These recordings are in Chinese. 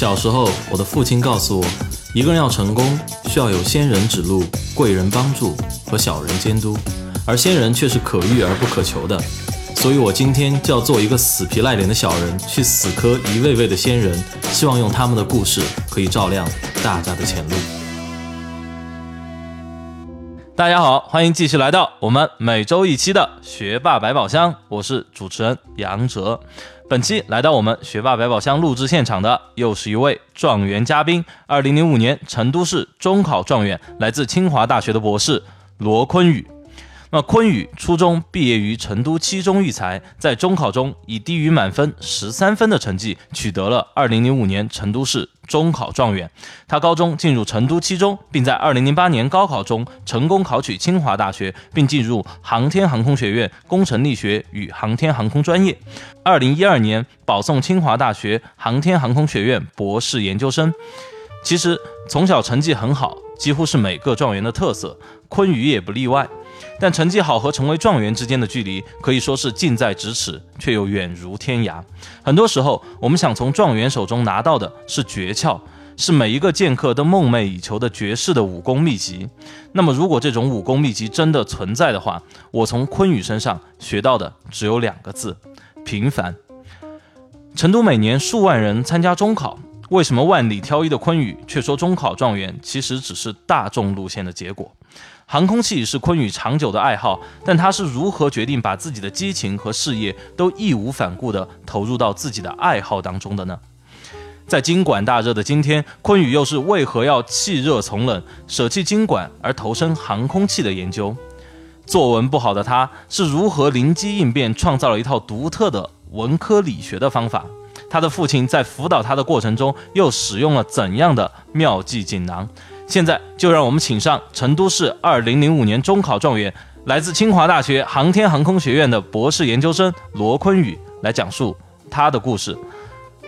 小时候，我的父亲告诉我，一个人要成功，需要有仙人指路、贵人帮助和小人监督，而仙人却是可遇而不可求的。所以，我今天就要做一个死皮赖脸的小人，去死磕一位位的仙人，希望用他们的故事可以照亮大家的前路。大家好，欢迎继续来到我们每周一期的学霸百宝箱，我是主持人杨哲。本期来到我们学霸百宝箱录制现场的又是一位状元嘉宾，二零零五年成都市中考状元，来自清华大学的博士罗坤宇。那昆宇初中毕业于成都七中育才，在中考中以低于满分十三分的成绩取得了二零零五年成都市中考状元。他高中进入成都七中，并在二零零八年高考中成功考取清华大学，并进入航天航空学院工程力学与航天航空专业。二零一二年保送清华大学航天航空学院博士研究生。其实从小成绩很好，几乎是每个状元的特色，昆宇也不例外。但成绩好和成为状元之间的距离可以说是近在咫尺，却又远如天涯。很多时候，我们想从状元手中拿到的是诀窍，是每一个剑客都梦寐以求的绝世的武功秘籍。那么，如果这种武功秘籍真的存在的话，我从昆宇身上学到的只有两个字：平凡。成都每年数万人参加中考，为什么万里挑一的昆宇却说中考状元其实只是大众路线的结果？航空器是昆宇长久的爱好，但他是如何决定把自己的激情和事业都义无反顾地投入到自己的爱好当中的呢？在经管大热的今天，昆宇又是为何要弃热从冷，舍弃经管而投身航空器的研究？作文不好的他是如何灵机应变，创造了一套独特的文科理学的方法？他的父亲在辅导他的过程中又使用了怎样的妙计锦囊？现在就让我们请上成都市二零零五年中考状元，来自清华大学航天航空学院的博士研究生罗坤宇来讲述他的故事。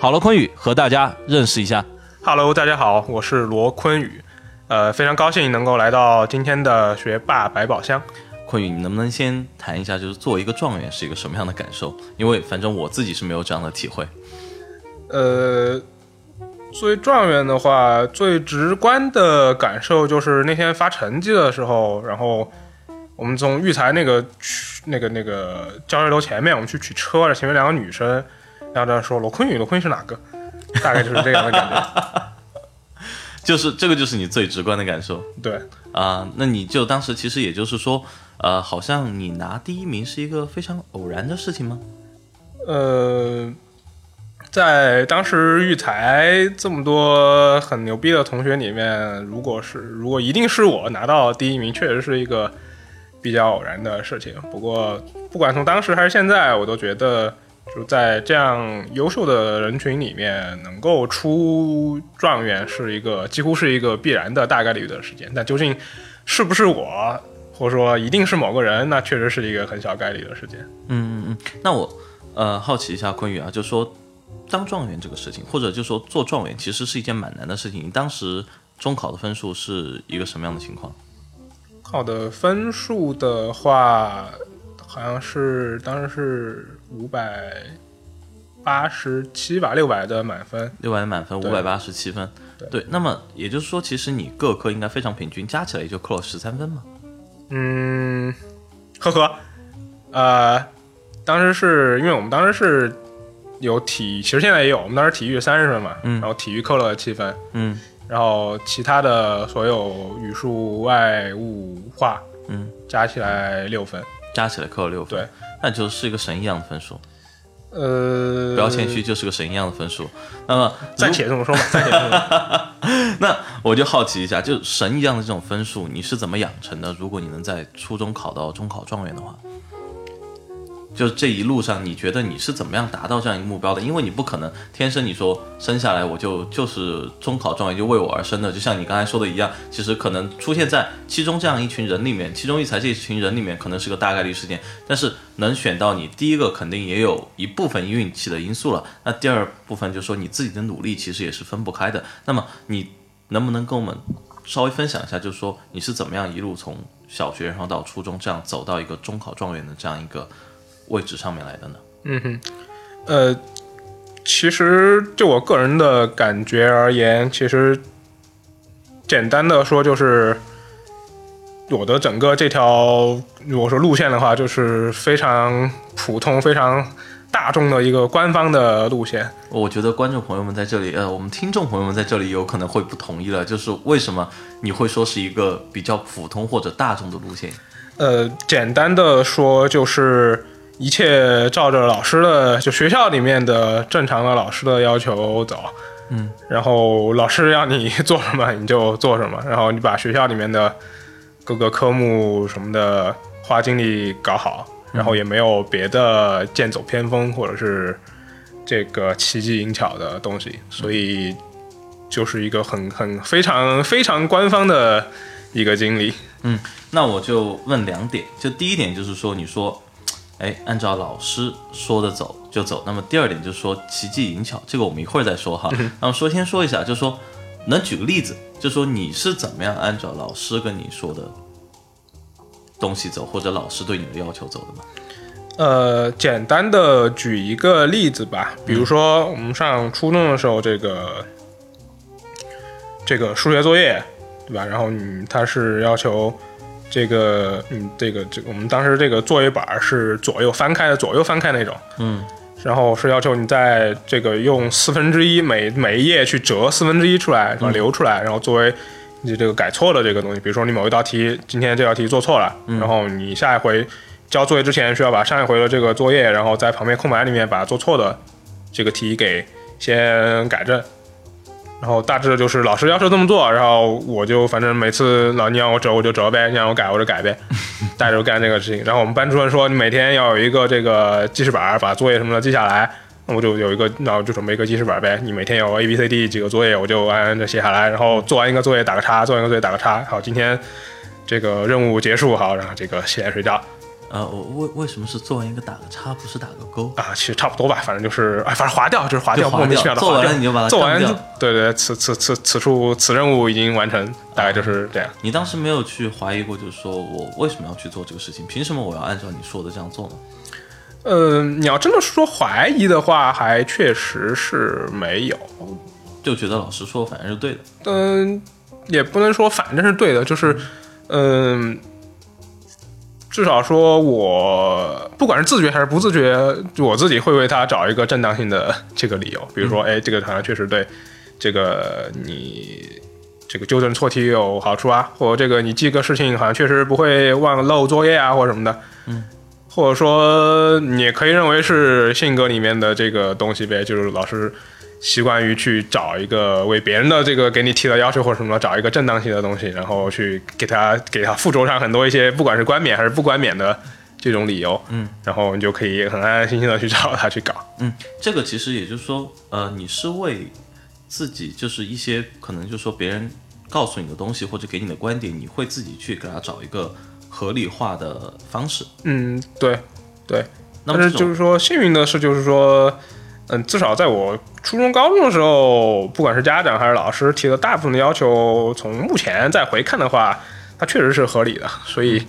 好了，坤宇和大家认识一下。Hello，大家好，我是罗坤宇，呃，非常高兴能够来到今天的学霸百宝箱。坤宇，你能不能先谈一下，就是作为一个状元是一个什么样的感受？因为反正我自己是没有这样的体会。呃。作为状元的话，最直观的感受就是那天发成绩的时候，然后我们从育才那个去那个那个教学楼前面，我们去取车，前面两个女生，然后在说罗坤宇，罗坤宇是哪个？大概就是这样的感觉。就是这个，就是你最直观的感受。对啊，那你就当时其实也就是说，呃，好像你拿第一名是一个非常偶然的事情吗？呃。在当时育才这么多很牛逼的同学里面，如果是如果一定是我拿到第一名，确实是一个比较偶然的事情。不过不管从当时还是现在，我都觉得就在这样优秀的人群里面，能够出状元是一个几乎是一个必然的大概率的事件。但究竟是不是我，或者说一定是某个人，那确实是一个很小概率的事件。嗯嗯嗯。那我呃好奇一下坤宇啊，就说。当状元这个事情，或者就说做状元，其实是一件蛮难的事情。你当时中考的分数是一个什么样的情况？考的分数的话，好像是当时是五百八十七吧，六百的满分，六百的满分，五百八十七分。对，那么也就是说，其实你各科应该非常平均，加起来也就扣了十三分嘛。嗯，呵呵，呃，当时是因为我们当时是。有体，其实现在也有。我们当时体育三十分嘛，嗯，然后体育扣了七分，嗯，然后其他的所有语数外物化，嗯，加起来六分，加起来扣了六分，对，那就是一个神一样的分数。呃，不要谦虚，就是个神一样的分数。那么 暂且这么说吧，暂且这么说。那我就好奇一下，就神一样的这种分数，你是怎么养成的？如果你能在初中考到中考状元的话。就这一路上，你觉得你是怎么样达到这样一个目标的？因为你不可能天生你说生下来我就就是中考状元就为我而生的，就像你刚才说的一样，其实可能出现在其中这样一群人里面，其中一才这一群人里面可能是个大概率事件，但是能选到你第一个肯定也有一部分运气的因素了。那第二部分就是说你自己的努力其实也是分不开的。那么你能不能跟我们稍微分享一下，就是说你是怎么样一路从小学然后到初中这样走到一个中考状元的这样一个？位置上面来的呢？嗯哼，呃，其实就我个人的感觉而言，其实简单的说就是。我的整个这条，如果说路线的话，就是非常普通、非常大众的一个官方的路线。我觉得观众朋友们在这里，呃，我们听众朋友们在这里有可能会不同意了，就是为什么你会说是一个比较普通或者大众的路线？呃，简单的说就是一切照着老师的，就学校里面的正常的老师的要求走。嗯，然后老师让你做什么你就做什么，然后你把学校里面的。各个科目什么的花精力搞好，然后也没有别的剑走偏锋或者是这个奇技淫巧的东西，所以就是一个很很非常非常官方的一个经历。嗯，那我就问两点，就第一点就是说，你说，哎，按照老师说的走就走。那么第二点就是说奇技淫巧，这个我们一会儿再说哈。那么说先说一下，就是说能举个例子。就说你是怎么样按照老师跟你说的东西走，或者老师对你的要求走的吗？呃，简单的举一个例子吧，比如说我们上初中的时候，这个这个数学作业，对吧？然后你他是要求这个，嗯，这个这个我们当时这个作业板是左右翻开的，左右翻开那种，嗯。然后是要求你在这个用四分之一每每一页去折四分之一出来，是吧？留出来，然后作为你这个改错的这个东西。比如说你某一道题今天这道题做错了，然后你下一回交作业之前需要把上一回的这个作业，然后在旁边空白里面把做错的这个题给先改正。然后大致就是老师要求这么做，然后我就反正每次老你让我折我就折呗，你让我改我就改呗，大家就干这个事情。然后我们班主任说你每天要有一个这个记事板，把作业什么的记下来，那我就有一个，然后就准备一个记事板呗。你每天有 A B C D 几个作业，我就按着写下来，然后做完一个作业打个叉，做完一个作业打个叉。好，今天这个任务结束，好，然后这个洗脸睡觉。呃，我为为什么是做完一个打个叉，不是打个勾啊？其实差不多吧，反正就是，哎，反正划掉就是划掉，莫名其妙的划掉。你就把它做完，对对，此此此此处此任务已经完成，大概就是这样。你当时没有去怀疑过，就是说我为什么要去做这个事情？凭什么我要按照你说的这样做呢？呃，你要真的说怀疑的话，还确实是没有，就觉得老师说反正是对的。嗯，也不能说反正是对的，就是，嗯。至少说，我不管是自觉还是不自觉，我自己会为他找一个正当性的这个理由。比如说，哎，这个好像确实对这个你这个纠正错题有好处啊，或者这个你记个事情好像确实不会忘漏作业啊，或者什么的。嗯，或者说你可以认为是性格里面的这个东西呗，就是老师。习惯于去找一个为别人的这个给你提的要求或者什么，找一个正当性的东西，然后去给他给他附着上很多一些不管是冠冕还是不冠冕的这种理由，嗯，然后你就可以很安安心心的去找他去搞，嗯，这个其实也就是说，呃，你是为自己就是一些可能就是说别人告诉你的东西或者给你的观点，你会自己去给他找一个合理化的方式，嗯，对，对，但是就是说幸运的是就是说。嗯，至少在我初中、高中的时候，不管是家长还是老师提的大部分的要求，从目前再回看的话，它确实是合理的。所以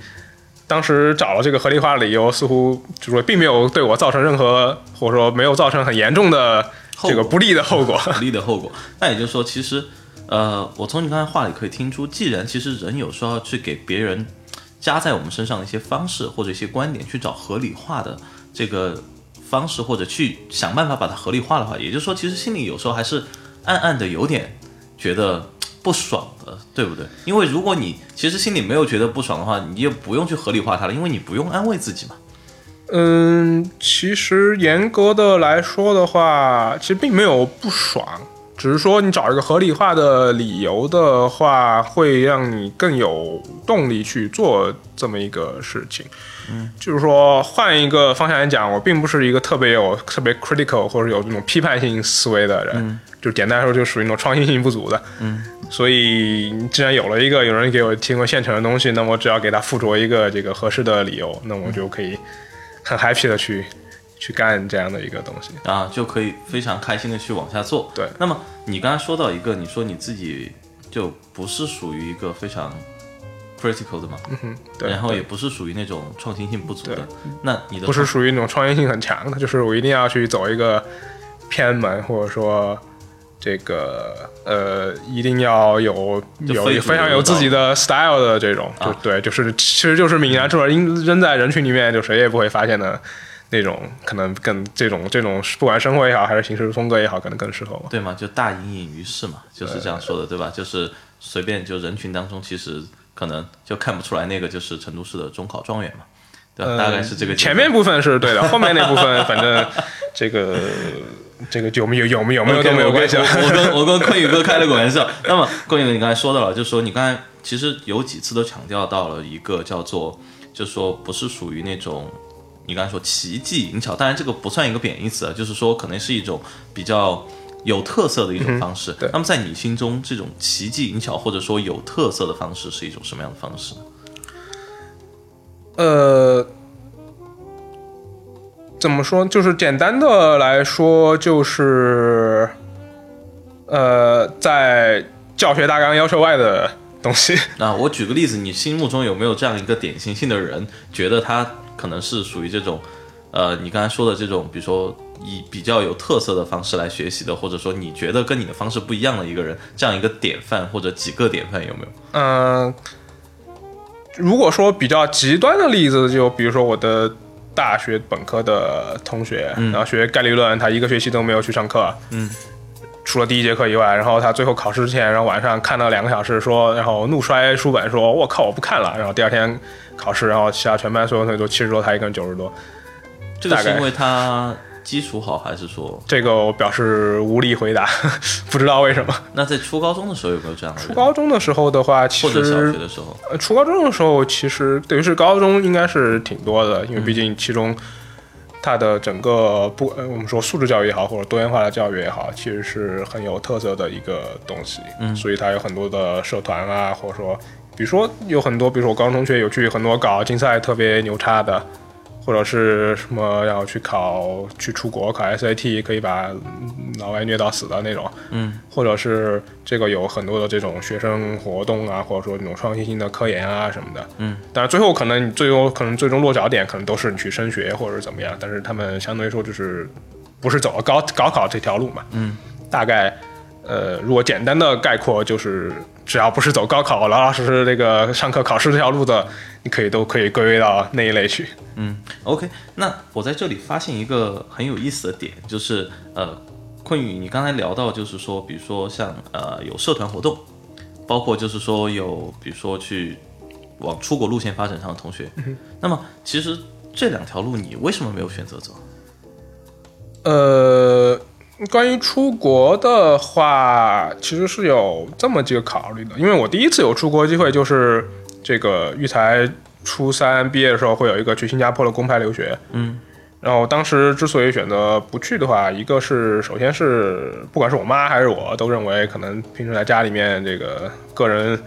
当时找了这个合理化的理由，似乎就说并没有对我造成任何，或者说没有造成很严重的这个不利的后果。不利的后果。那也就是说，其实，呃，我从你刚才话里可以听出，既然其实人有时候要去给别人加在我们身上的一些方式或者一些观点，去找合理化的这个。方式或者去想办法把它合理化的话，也就是说，其实心里有时候还是暗暗的有点觉得不爽的，对不对？因为如果你其实心里没有觉得不爽的话，你也不用去合理化它了，因为你不用安慰自己嘛。嗯，其实严格的来说的话，其实并没有不爽，只是说你找一个合理化的理由的话，会让你更有动力去做这么一个事情。嗯，就是说换一个方向来讲，我并不是一个特别有特别 critical 或者有这种批判性思维的人，就简单来说就属于那种创新性不足的。嗯，所以既然有了一个有人给我提供现成的东西，那我只要给他附着一个这个合适的理由，那我就可以很 happy 的去去干这样的一个东西。啊，就可以非常开心的去往下做。对，那么你刚才说到一个，你说你自己就不是属于一个非常。critical 的嘛，嗯哼，对，然后也不是属于那种创新性不足的，那你的。不是属于那种创新性很强的，就是我一定要去走一个偏门，或者说这个呃一定要有有非常有自己的 style 的这种，就啊。对，就是其实就是泯然众人扔在人群里面，就谁也不会发现的那种，可能更这种这种不管生活也好，还是行事风格也好，可能更适合我。对嘛，就大隐隐于市嘛，就是这样说的，对吧？就是随便就人群当中，其实可能就看不出来那个就是成都市的中考状元嘛，对吧？呃大概是这个前面部分是对的，后面那部分反正这个这个有没有有没有没有都没有关系我跟我跟坤宇哥开了个玩笑。那么坤宇哥，你刚才说到了，就是说你刚才其实有几次都强调到了一个叫做，就是说不是属于那种你刚才说奇技淫巧，当然这个不算一个贬义词啊，就是说可能是一种比较。有特色的一种方式。对那么在你心中，这种奇技淫巧或者说有特色的方式是一种什么样的方式呢？呃，怎么说？就是简单的来说，就是呃，在教学大纲要求外的东西。那我举个例子，你心目中有没有这样一个典型性的人，觉得他可能是属于这种，呃，你刚才说的这种，比如说以比较有特色的方式来学习的，或者说你觉得跟你的方式不一样的一个人，这样一个典范或者几个典范有没有？嗯、如果说比较极端的例子，就比如说我的大学本科的同学，然后学概率论，他一个学期都没有去上课，嗯，除了第一节课以外，然后他最后考试之前，然后晚上看了两个小时，说，然后怒摔书本，说，我靠，我不看了，然后第二天考试，然后其他全班所有同学都七十多，他一个人九十多，这个是因为他基础好，还是说这个我表示无力回答，不知道为什么。那在初高中的时候有没有这样的？初高中的时候的话，其或者小实学的时候，呃，初高中的时候，其实等于是高中应该是挺多的，因为毕竟其中它的整个不，呃我们说素质教育也好，或者多元化的教育也好，其实是很有特色的一个东西。嗯，所以它有很多的社团啊，或者说，比如说有很多，比如说我高中同学有去很多搞竞赛特别牛叉的。或者是什么要去考去出国考 SAT，可以把嗯老外虐到死的那种，嗯，或者是这个有很多的这种学生活动啊，或者说那种创新性的科研啊什么的，嗯，但是最后可能你最后可能最终落脚点可能都是你去升学或者是怎么样，但是他们相对来说就是不是走了高高考这条路嘛，嗯，大概呃如果简单的概括就是只要不是走高考老老实实这个上课考试这条路的，你可以都可以归为到那一类去。嗯，OK，那我在这里发现一个很有意思的点，就是呃，坤宇，你刚才聊到就是说，比如说像呃有社团活动，包括就是说有比如说去往出国路线发展上的同学，那么其实这两条路你为什么没有选择走？呃，关于出国的话，其实是有这么几个考虑的。因为我第一次有出国机会，就是这个育才初三毕业的时候，会有一个去新加坡的公派留学。嗯，然后当时之所以选择不去的话，一个是首先是不管是我妈还是我都认为，可能平时在家里面这个个人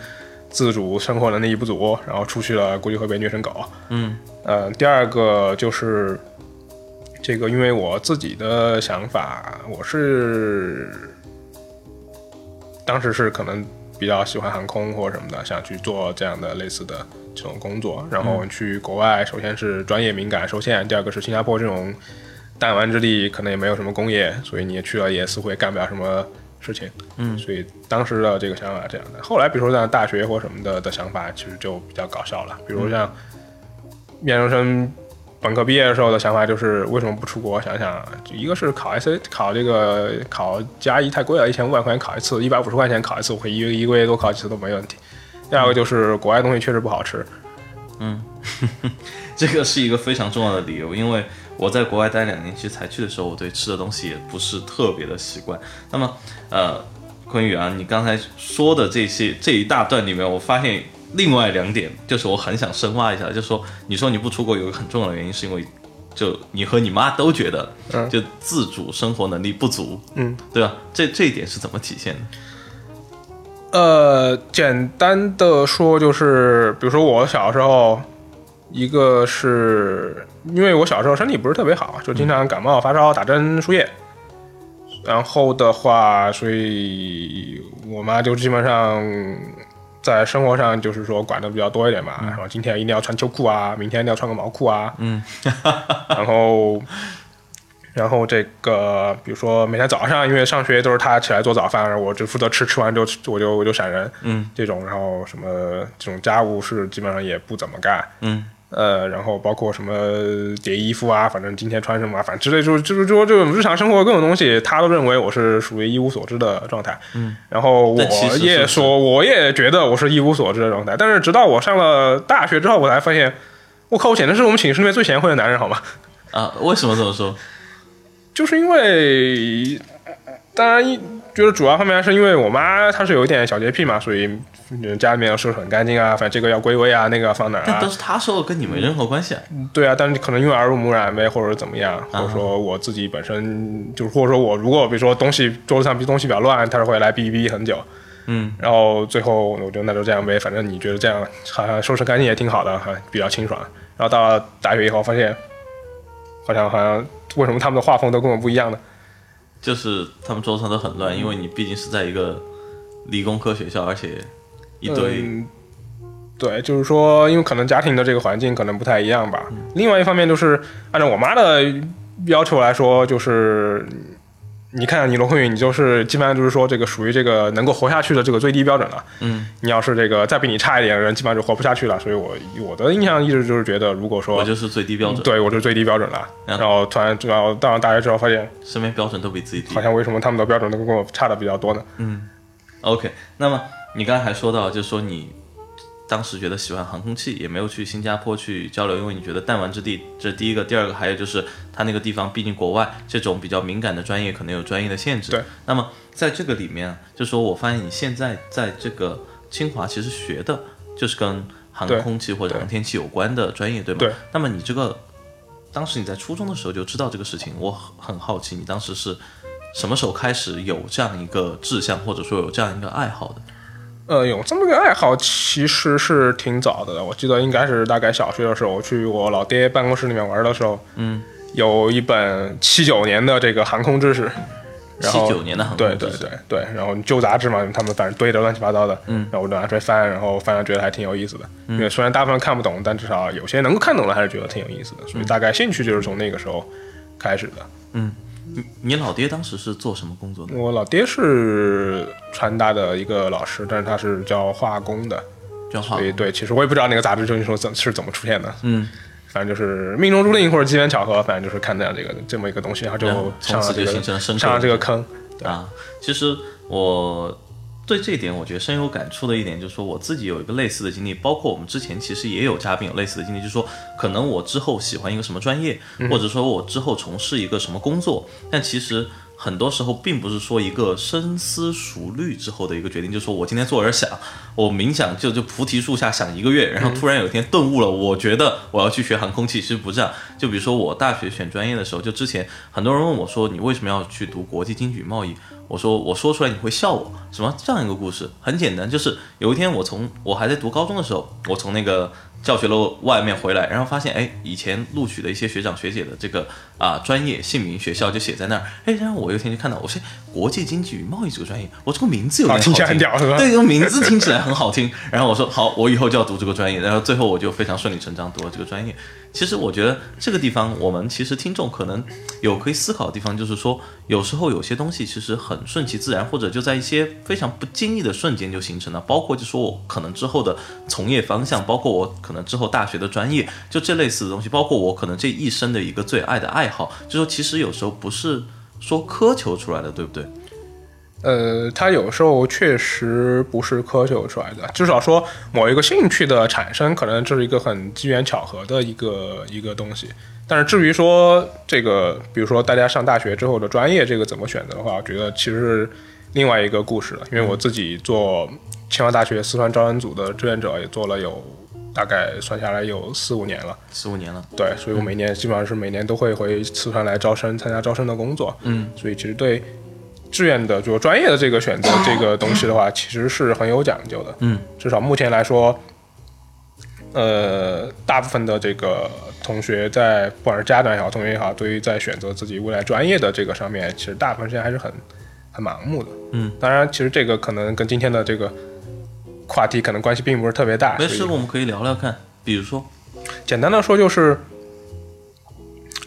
自主生活能力不足，然后出去了估计会被虐成狗。嗯呃，第二个就是这个，因为我自己的想法，我是当时是可能比较喜欢航空或者什么的，想去做这样的类似的这种工作。然后去国外，首先是专业敏感受限，第二个是新加坡这种弹丸之地，可能也没有什么工业，所以你也去了也似乎也干不了什么事情。嗯，所以当时的这个想法这样的。后来比如说像大学或什么的的想法，其实就比较搞笑了。比如像研究生本科毕业的时候的想法就是为什么不出国？想想，一个是考 S 考这个考加一太贵了，一千五百块钱考一次，一百五十块钱考一次，我可以一个一个月多考几次都没问题。第二个就是国外东西确实不好吃，嗯 这个是一个非常重要的理由，因为我在国外待两年，其实才去的时候，我对吃的东西也不是特别的习惯。那么，呃，坤宇啊，你刚才说的这些这一大段里面，我发现另外两点，就是我很想深挖一下，就是说，你说你不出国有一个很重要的原因，是因为就你和你妈都觉得，嗯就自主生活能力不足，嗯，对吧？这这一点是怎么体现的？呃，简单的说就是，比如说我小时候，一个是因为我小时候身体不是特别好，就经常感冒、发烧、打针、输液。然后的话，所以我妈就基本上在生活上就是说管的比较多一点嘛。然后今天一定要穿秋裤啊，明天一定要穿个毛裤啊。嗯，然后然后这个比如说每天早上，因为上学都是他起来做早饭，然后我就负责吃，吃完之后我就我就闪人，嗯这种，然后什么这种家务事基本上也不怎么干，嗯呃，然后包括什么叠衣服啊，反正今天穿什么啊，反正之类，就是就是说这种日常生活各种东西，他都认为我是属于一无所知的状态。嗯，然后我也说，我也觉得我是一无所知的状态。但是直到我上了大学之后，我才发现，我靠，我简直是我们寝室里面最贤惠的男人，好吗？啊，为什么这么说？就是因为，当然一觉得主要方面是因为我妈她是有一点小洁癖嘛，所以嗯家里面要收拾很干净啊，反正这个要归位啊，那个要放哪儿啊但都。是她说的，跟你没任何关系啊。对啊，但是可能因为耳濡目染呗，或者怎么样，或者说我自己本身就是，或者说我如果比如说东西桌子上东西比较乱，她是会来哔哔哔很久，嗯，然后最后我就那就这样呗，反正你觉得这样好像收拾干净也挺好的，哈，比较清爽。然后到了大学以后，发现好像好像为什么他们的画风都跟我不一样呢？就是他们桌上都很乱，因为你毕竟是在一个理工科学校，而且一堆、嗯，对，就是说，因为可能家庭的这个环境可能不太一样吧。另外一方面就是按照我妈的要求来说，就是你看你罗坤宇，你就是基本上就是说这个属于这个能够活下去的这个最低标准了。嗯，你要是这个再比你差一点的人，基本上就活不下去了。所以我我的印象一直就是觉得，如果说我就是最低标准，对我就是最低标准了。嗯然后突然，然后到了大学之后，发现身边标准都比自己低好。像为什么他们的标准都跟我差的比较多呢？嗯 OK，那么你刚才还说到，就是说你当时觉得喜欢航空器，也没有去新加坡去交流，因为你觉得弹丸之地，这是第一个。第二个还有就是它那个地方，毕竟国外这种比较敏感的专业可能有专业的限制。对。那么在这个里面啊，就说我发现你现在在这个清华其实学的就是跟航空器或者对航天器有关的专业，对吗？对。那么你这个当时你在初中的时候就知道这个事情，我很很好奇，你当时是什么时候开始有这样一个志向，或者说有这样一个爱好的？呃，有这么个爱好其实是挺早的，我记得应该是大概小学的时候，我去我老爹办公室里面玩的时候，嗯，有一本七九年的这个航空知识，然后七九年的航空知识对对对对，然后旧杂志嘛，他们反正堆的乱七八糟的，嗯，然后我就拿出来翻，然后翻了觉得还挺有意思的，因为虽然大部分看不懂，但至少有些能够看懂的还是觉得挺有意思的，所以大概兴趣就是从那个时候开始的。你你老爹当时是做什么工作的？我老爹是传达的一个老师，但是他是教化工的，教化所以对，其实我也不知道那个杂志究竟说怎是怎么出现的，嗯，反正就是命中注定或者机缘巧合，反正就是看到这个这么一个东西，然后就上了这个上了这个坑。对啊。其实我对这一点我觉得深有感触的一点，就是说我自己有一个类似的经历，包括我们之前其实也有嘉宾有类似的经历，就是说可能我之后喜欢一个什么专业，或者说我之后从事一个什么工作，但其实。很多时候并不是说一个深思熟虑之后的一个决定，就是说我今天坐着想，我冥想就就菩提树下想一个月，然后突然有一天顿悟了，我觉得我要去学航空器，其实不这样。就比如说我大学选专业的时候，就之前很多人问我说你为什么要去读国际经济与贸易？我说我说出来你会笑我，什么这样一个故事？很简单，就是有一天我从我还在读高中的时候，我从那个教学楼外面回来，然后发现哎，以前录取的一些学长学姐的这个啊专业姓名学校就写在那儿，哎，然后我有一天就看到我说国际经济与贸易这个专业，我这个名字有点好啊听起来很屌是吧对，这个名字听起来很好听。然后我说好，我以后就要读这个专业。然后最后我就非常顺理成章读了这个专业。其实我觉得这个地方，我们其实听众可能有可以思考的地方，就是说有时候有些东西其实很顺其自然，或者就在一些非常不经意的瞬间就形成了。包括就说我可能之后的从业方向，包括我可能之后大学的专业，就这类似的东西，包括我可能这一生的一个最爱的爱好，就说其实有时候不是说苛求出来的，对不对？呃，它有时候确实不是苛求出来的，至少说某一个兴趣的产生，可能这是一个很机缘巧合的一个一个东西。但是至于说这个，比如说大家上大学之后的专业这个怎么选择的话，我觉得其实是另外一个故事了。因为我自己做清华大学四川招生组的志愿者，也做了有大概算下来有四五年了。四五年了，对，所以我每年基本上是每年都会回四川来招生，参加招生的工作。嗯，所以其实对志愿的就专业的这个选择这个东西的话，其实是很有讲究的。嗯，至少目前来说，呃，大部分的这个同学在不管是家长也好，同学也好，对于在选择自己未来专业的这个上面，其实大部分时间还是很很盲目的。嗯，当然，其实这个可能跟今天的这个话题可能关系并不是特别大。没事，我们可以聊聊看，比如说，简单的说就是，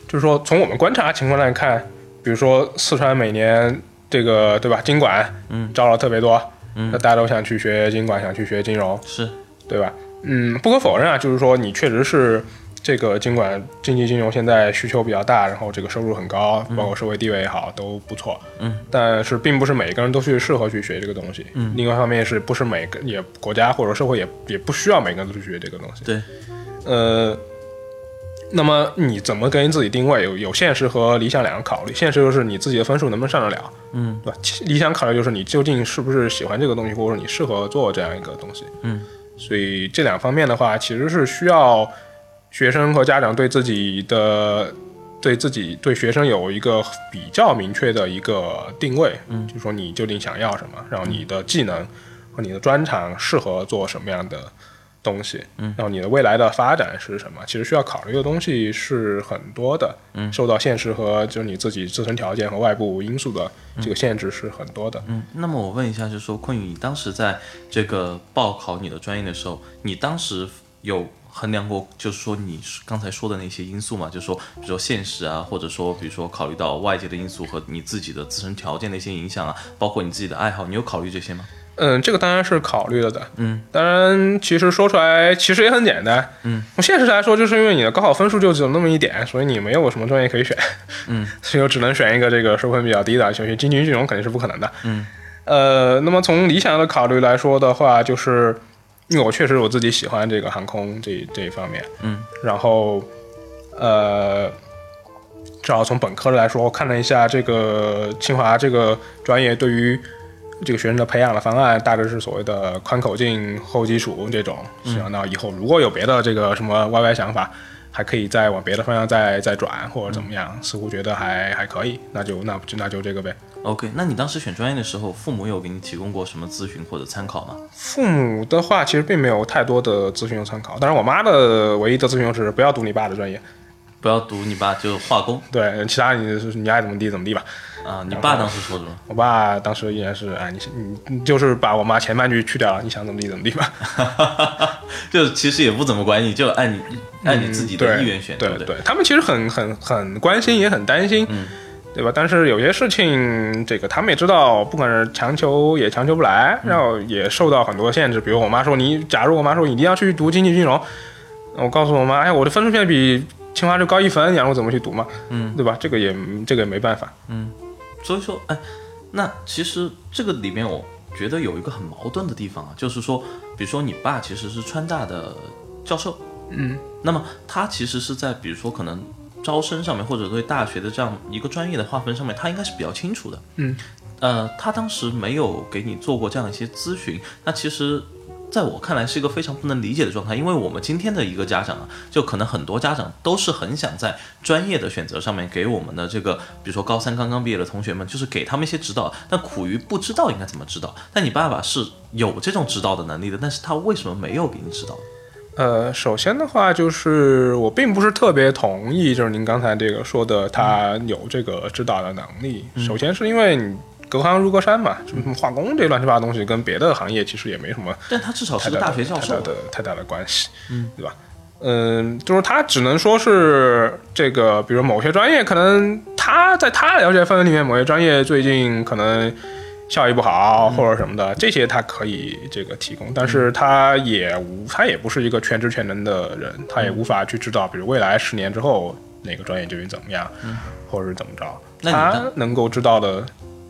就是说从我们观察情况来看，比如说四川每年这个对吧，经管嗯。招了特别多，嗯。那大家都想去学经管，想去学金融，是，对吧？嗯，不可否认啊，就是说你确实是这个经管经济金融现在需求比较大，然后这个收入很高，包括社会地位也好，都不错。嗯，但是并不是每个人都去适合去学这个东西。嗯。另外一方面是不是每个也国家或者社会也也不需要每个人都去学这个东西。对，呃，那么你怎么跟自己定位？有有现实和理想两个考虑。现实就是你自己的分数能不能上得了，嗯对吧？理想考虑就是你究竟是不是喜欢这个东西，或者说你适合做这样一个东西。嗯，所以这两方面的话，其实是需要学生和家长对自己的。对自己对学生有一个比较明确的一个定位，嗯，就说你究竟想要什么，然后你的技能和你的专长适合做什么样的东西，嗯，然后你的未来的发展是什么？其实需要考虑的东西是很多的，嗯受到现实和就是你自己自身条件和外部因素的这个限制是很多的。嗯。那么我问一下，就是说坤宇，你当时在这个报考你的专业的时候，你当时有衡量过，就是说你刚才说的那些因素嘛？就是说，比如说现实啊，或者说比如说考虑到外界的因素和你自己的自身条件的一些影响啊，包括你自己的爱好，你有考虑这些吗？嗯，这个当然是考虑了的。嗯，当然，其实说出来其实也很简单。嗯，从现实来说，就是因为你的高考分数就只有那么一点，所以你没有什么专业可以选。嗯，所以我只能选一个这个收分比较低的，学经济金融肯定是不可能的。嗯，呃，那么从理想的考虑来说的话，就是因为我确实我自己喜欢这个航空这这一方面。嗯，然后呃。至少从本科来说，我看了一下这个清华这个专业对于这个学生的培养的方案，大致是所谓的宽口径厚基础这种。是啊，那以后如果有别的这个什么歪歪想法，还可以再往别的方向再再转或者怎么样，似乎觉得还还可以，那就那就那就这个呗。OK，那你当时选专业的时候，父母有给你提供过什么咨询或者参考吗？父母的话其实并没有太多的咨询和参考，当然我妈的唯一的咨询就是不要读你爸的专业，不要读你爸就化工对，其他你你爱怎么地怎么地吧。啊，你爸当时说什么？我爸当时依然是，哎，你你你就是把我妈前半句去掉了，你想怎么地怎么地吧。就其实也不怎么管你，就按你按你自己的意愿选，不对对，他们其实很很很关心，也很担心，嗯对吧？但是有些事情，这个他们也知道，不管是强求也强求不来，嗯然后也受到很多限制。比如我妈说你，假如我妈说你一定要去读经济金融，我告诉我妈，哎，我的分数现在比清华就高一分，你让我怎么去读嘛？嗯，对吧？这个也这个也没办法。所以说，哎，那其实这个里面我觉得有一个很矛盾的地方啊，就是说，比如说你爸其实是川大的教授，嗯，那么他其实是在比如说可能招生上面，或者对大学的这样一个专业的划分上面，他应该是比较清楚的，嗯，呃，他当时没有给你做过这样一些咨询，那其实。在我看来是一个非常不能理解的状态，因为我们今天的一个家长啊，就可能很多家长都是很想在专业的选择上面给我们的这个，比如说高三刚刚毕业的同学们，就是给他们一些指导，但苦于不知道应该怎么指导。但你爸爸是有这种指导的能力的，但是他为什么没有给你指导？呃，首先的话就是我并不是特别同意，就是您刚才这个说的，他有这个指导的能力。首先是因为你隔行如隔山嘛，什么化工这乱七八糟东西跟别的行业其实也没什么但他至少是个大学教授太大，的太大的关系，嗯，对吧？嗯，就是他只能说是这个，比如某些专业，可能他在他了解范围里面，某些专业最近可能效益不好或者什么的，这些他可以这个提供，但是他也无，他也不是一个全知全能的人，他也无法去知道，比如未来十年之后哪个专业究竟怎么样，或者是怎么着，他能够知道的。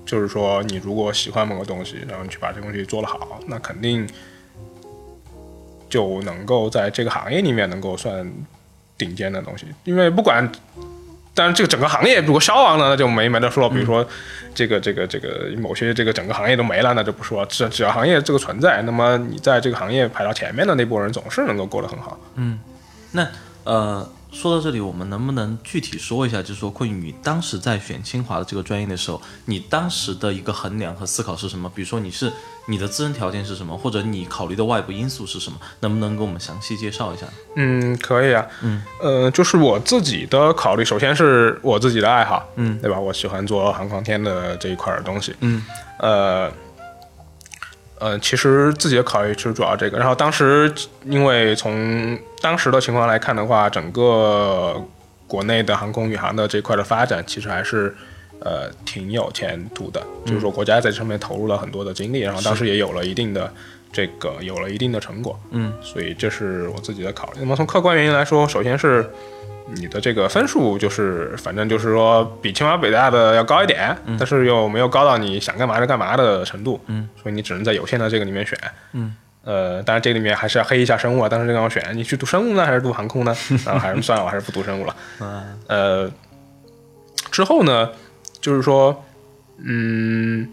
就是说，你如果喜欢某个东西，然后你去把这东西做得好，那肯定就能够在这个行业里面能够算顶尖的东西。因为不管，当然这个整个行业如果消亡了，那就没没得说了。比如说这个这个这个某些这个整个行业都没了，那就不说。只只要行业这个存在，那么你在这个行业排到前面的那波人，总是能够过得很好。嗯那呃，说到这里，我们能不能具体说一下，就是说坤宇，你当时在选清华的这个专业的时候，你当时的一个衡量和思考是什么？比如说你是你的自身条件是什么，或者你考虑的外部因素是什么？能不能给我们详细介绍一下？嗯，可以啊。嗯，呃，就是我自己的考虑，首先是我自己的爱好，嗯，对吧？我喜欢做航空天的这一块儿东西。嗯，呃，呃，其实自己的考虑是主要这个。然后当时因为从当时的情况来看的话，整个国内的航空宇航的这块的发展，其实还是呃挺有前途的。就是说，国家在这上面投入了很多的精力，然后当时也有了一定的这个有了一定的成果。嗯，所以这是我自己的考虑。那么从客观原因来说，首先是你的这个分数，就是反正就是说比清华北大的要高一点，但是又没有高到你想干嘛就干嘛的程度。嗯，所以你只能在有限的这个里面选。嗯。呃，当然这里面还是要黑一下生物啊。当时这个要选，你去读生物呢，还是读航空呢？然 后还是算了，我还是不读生物了。呃，之后呢，就是说，嗯，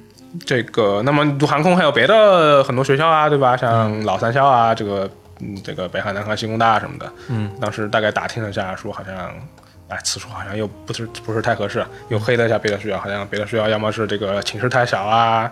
这个，那么读航空还有别的很多学校啊，对吧？像老三校啊，这个，嗯，这个北航、南航、西工大什么的。嗯，当时大概打听了一下，说好像，哎，此处好像又不是不是太合适，又黑了一下别的学校，好像别的学校要么是这个寝室太小啊，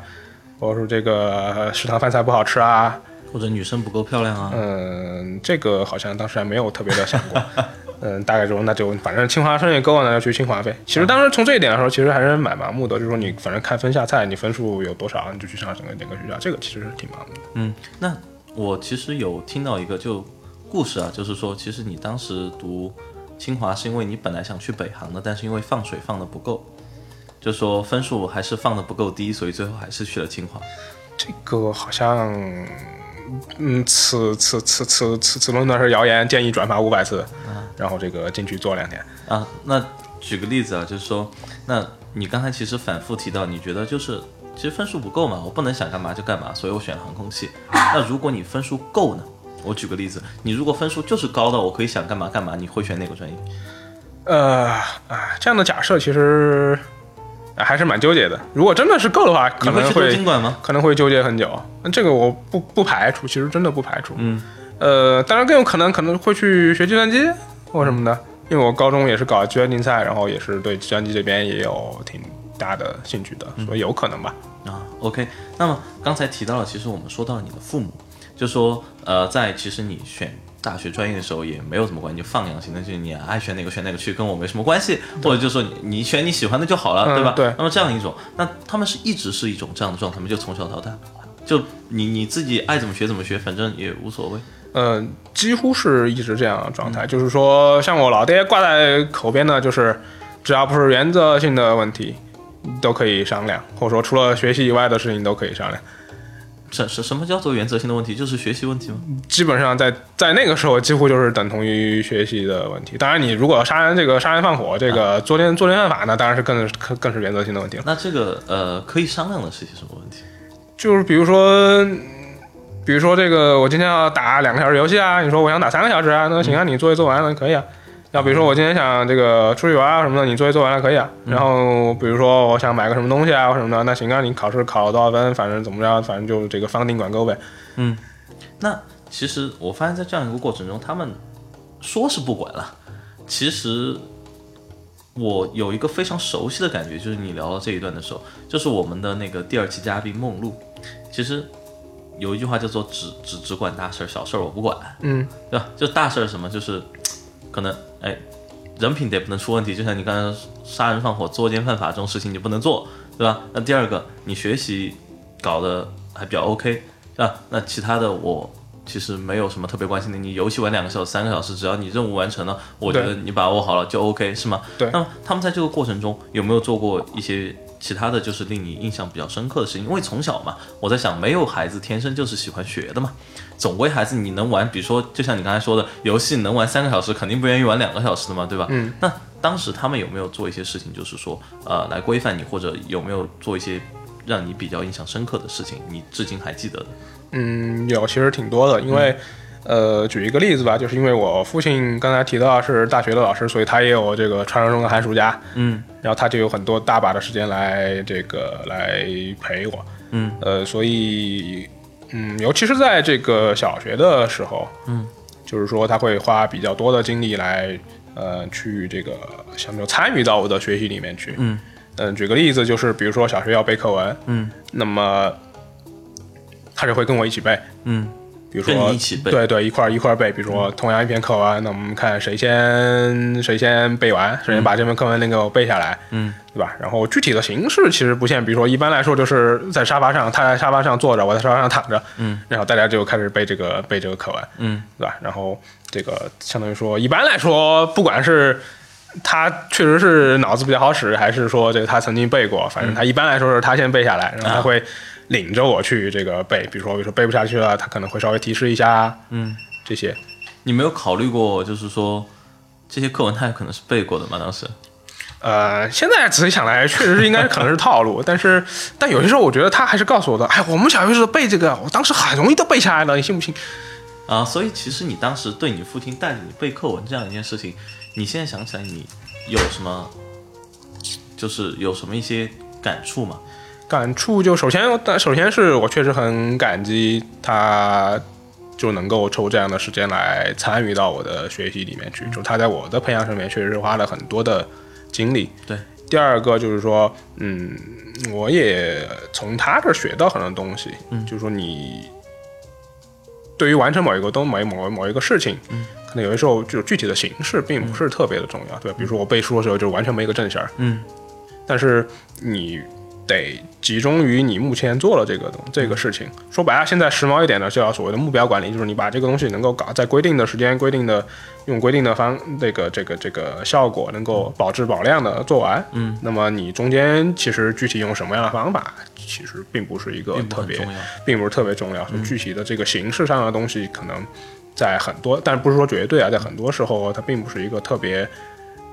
或者说这个食堂饭菜不好吃啊。或者女生不够漂亮啊？嗯，这个好像当时还没有特别的想过。嗯，大概说那就反正清华生也够了，那就去清华呗。其实当时从这一点来说，其实还是蛮盲目的，就是说你反正看分下菜，你分数有多少，你就去上整个哪个学校，这个其实是挺盲目的。嗯，那我其实有听到一个就故事啊，就是说其实你当时读清华是因为你本来想去北航的，但是因为放水放的不够，就说分数还是放的不够低，所以最后还是去了清华。这个好像。嗯，此此此此此此论断是谣言，建议转发五百次，然后这个进去做两天啊。那举个例子啊，就是说，那你刚才其实反复提到，你觉得就是其实分数不够嘛，我不能想干嘛就干嘛，所以我选了航空系。那如果你分数够呢？我举个例子，你如果分数就是高的，我可以想干嘛干嘛，你会选哪个专业？呃啊，这样的假设其实。还是蛮纠结的。如果真的是够的话，可能会经管吗？可能会纠结很久。那这个我不不排除，其实真的不排除。嗯，呃，当然更有可能可能会去学计算机或什么的，因为我高中也是搞计算竞赛，然后也是对计算机这边也有挺大的兴趣的，所以有可能吧。啊，OK。那么刚才提到了，其实我们说到了你的父母，就说呃，在其实你选。大学专业的时候也没有什么关系，就放养型的，就是你爱选哪个选哪个去，跟我没什么关系，或者就说你你选你喜欢的就好了，对吧？对。那么这样一种，那他们是一直是一种这样的状态吗？就从小到大，就你你自己爱怎么学怎么学，反正也无所谓。嗯，几乎是一直这样的状态，就是说，像我老爹挂在口边的，就是只要不是原则性的问题，都可以商量，或者说除了学习以外的事情都可以商量。什什什么叫做原则性的问题？就是学习问题吗？基本上在在那个时候，几乎就是等同于学习的问题。当然，你如果杀人这个杀人放火，这个作奸作奸犯法，那当然是更更更是原则性的问题了。那这个呃，可以商量的是些什么问题？就是比如说，比如说这个，我今天要打两个小时游戏啊，你说我想打三个小时啊，那行啊，你作业做完了可以啊。要比如说我今天想这个出去玩啊什么的，你作业做完了可以啊。然后比如说我想买个什么东西啊或什么的，那行啊，你考试考了多少分，反正怎么着，反正就这个方定管够呗。嗯，那其实我发现，在这样一个过程中，他们说是不管了，其实我有一个非常熟悉的感觉，就是你聊到这一段的时候，就是我们的那个第二期嘉宾梦露，其实有一句话叫做“只只只管大事儿，小事儿我不管”。嗯，对吧？就大事儿什么，就是可能。哎，人品得不能出问题，就像你刚才杀人放火、作奸犯法这种事情你不能做，对吧？那第二个，你学习搞得还比较 OK，对吧？那其他的我其实没有什么特别关心的。你游戏玩两个小时、三个小时，只要你任务完成了，我觉得你把握好了就 OK，是吗？对。那么他们在这个过程中有没有做过一些？其他的就是令你印象比较深刻的事情，因为从小嘛，我在想，没有孩子天生就是喜欢学的嘛，总归孩子你能玩，比如说就像你刚才说的，游戏能玩三个小时，肯定不愿意玩两个小时的嘛，对吧？嗯。那当时他们有没有做一些事情，就是说，呃，来规范你，或者有没有做一些让你比较印象深刻的事情，你至今还记得的？嗯，有，其实挺多的，因为。呃，举一个例子吧，就是因为我父亲刚才提到是大学的老师，所以他也有这个传说中的寒暑假，嗯，然后他就有很多大把的时间来这个来陪我，嗯，呃，所以，嗯，尤其是在这个小学的时候，嗯，就是说他会花比较多的精力来，呃，去这个像就参与到我的学习里面去，嗯，嗯，举个例子，就是比如说小学要背课文，嗯，那么他就会跟我一起背，嗯。比如说一起背，对对，一块一块背。比如说，同样一篇课文，那我们看谁先谁先背完，谁先把这篇课文那个背下来，嗯，对吧？然后具体的形式其实不限，比如说一般来说就是在沙发上，他在沙发上坐着，我在沙发上躺着，嗯，然后大家就开始背这个背这个课文，嗯，对吧？然后这个相当于说，一般来说，不管是他确实是脑子比较好使，还是说这个他曾经背过？反正他一般来说是他先背下来，然后他会领着我去这个背。比如说，比如说背不下去了，他可能会稍微提示一下，嗯，这些。你没有考虑过，就是说这些课文他有可能是背过的吗？当时？呃，现在仔细想来，确实是应该可能是套路，但是但有些时候我觉得他还是告诉我的，哎，我们小学时候背这个，我当时很容易都背下来了，你信不信？啊，所以其实你当时对你父亲带着你背课文这样一件事情，你现在想起来，你有什么，就是有什么一些感触吗？感触就首先，但首先是我确实很感激他，就能够抽这样的时间来参与到我的学习里面去，就他在我的培养上面确实是花了很多的。精力对，第二个就是说，嗯，我也从他这学到很多东西，嗯，就是说你对于完成某一个东某某某一个事情，嗯，可能有的时候就具体的形式并不是特别的重要，对吧？比如说我背书的时候就完全没一个正弦儿，嗯，但是你。得集中于你目前做了这个东这个事情。说白了，现在时髦一点的叫所谓的目标管理，就是你把这个东西能够搞在规定的时间、规定的用规定的方这个这个这个效果能够保质保量的做完。嗯，那么你中间其实具体用什么样的方法，其实并不是一个特别，并不是特别重要。具体的这个形式上的东西，可能在很多，但不是说绝对啊，在很多时候它并不是一个特别，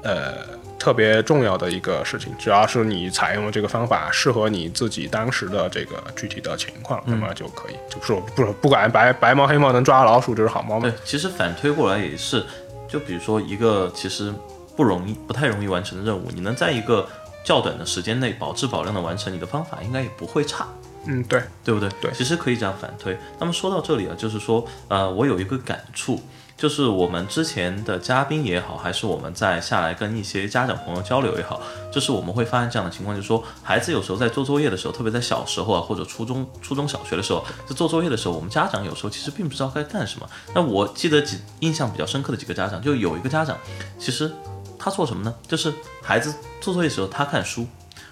呃。特别重要的一个事情，只要是你采用的这个方法适合你自己当时的这个具体的情况，那么就可以。就是不不管白白猫黑猫能抓老鼠就是好猫嘛。对，其实反推过来也是，就比如说一个其实不容易、不太容易完成的任务，你能在一个较短的时间内保质保量的完成，你的方法应该也不会差。嗯，对，对不对？对，其实可以这样反推。那么说到这里啊，就是说，呃，我有一个感触。就是我们之前的嘉宾也好，还是我们在下来跟一些家长朋友交流也好，就是我们会发现这样的情况，就是说孩子有时候在做作业的时候，特别在小时候啊，或者初中、初中小学的时候，在做作业的时候，我们家长有时候其实并不知道该干什么。那我记得几印象比较深刻的几个家长，就有一个家长，其实他做什么呢？就是孩子做作业的时候他看书，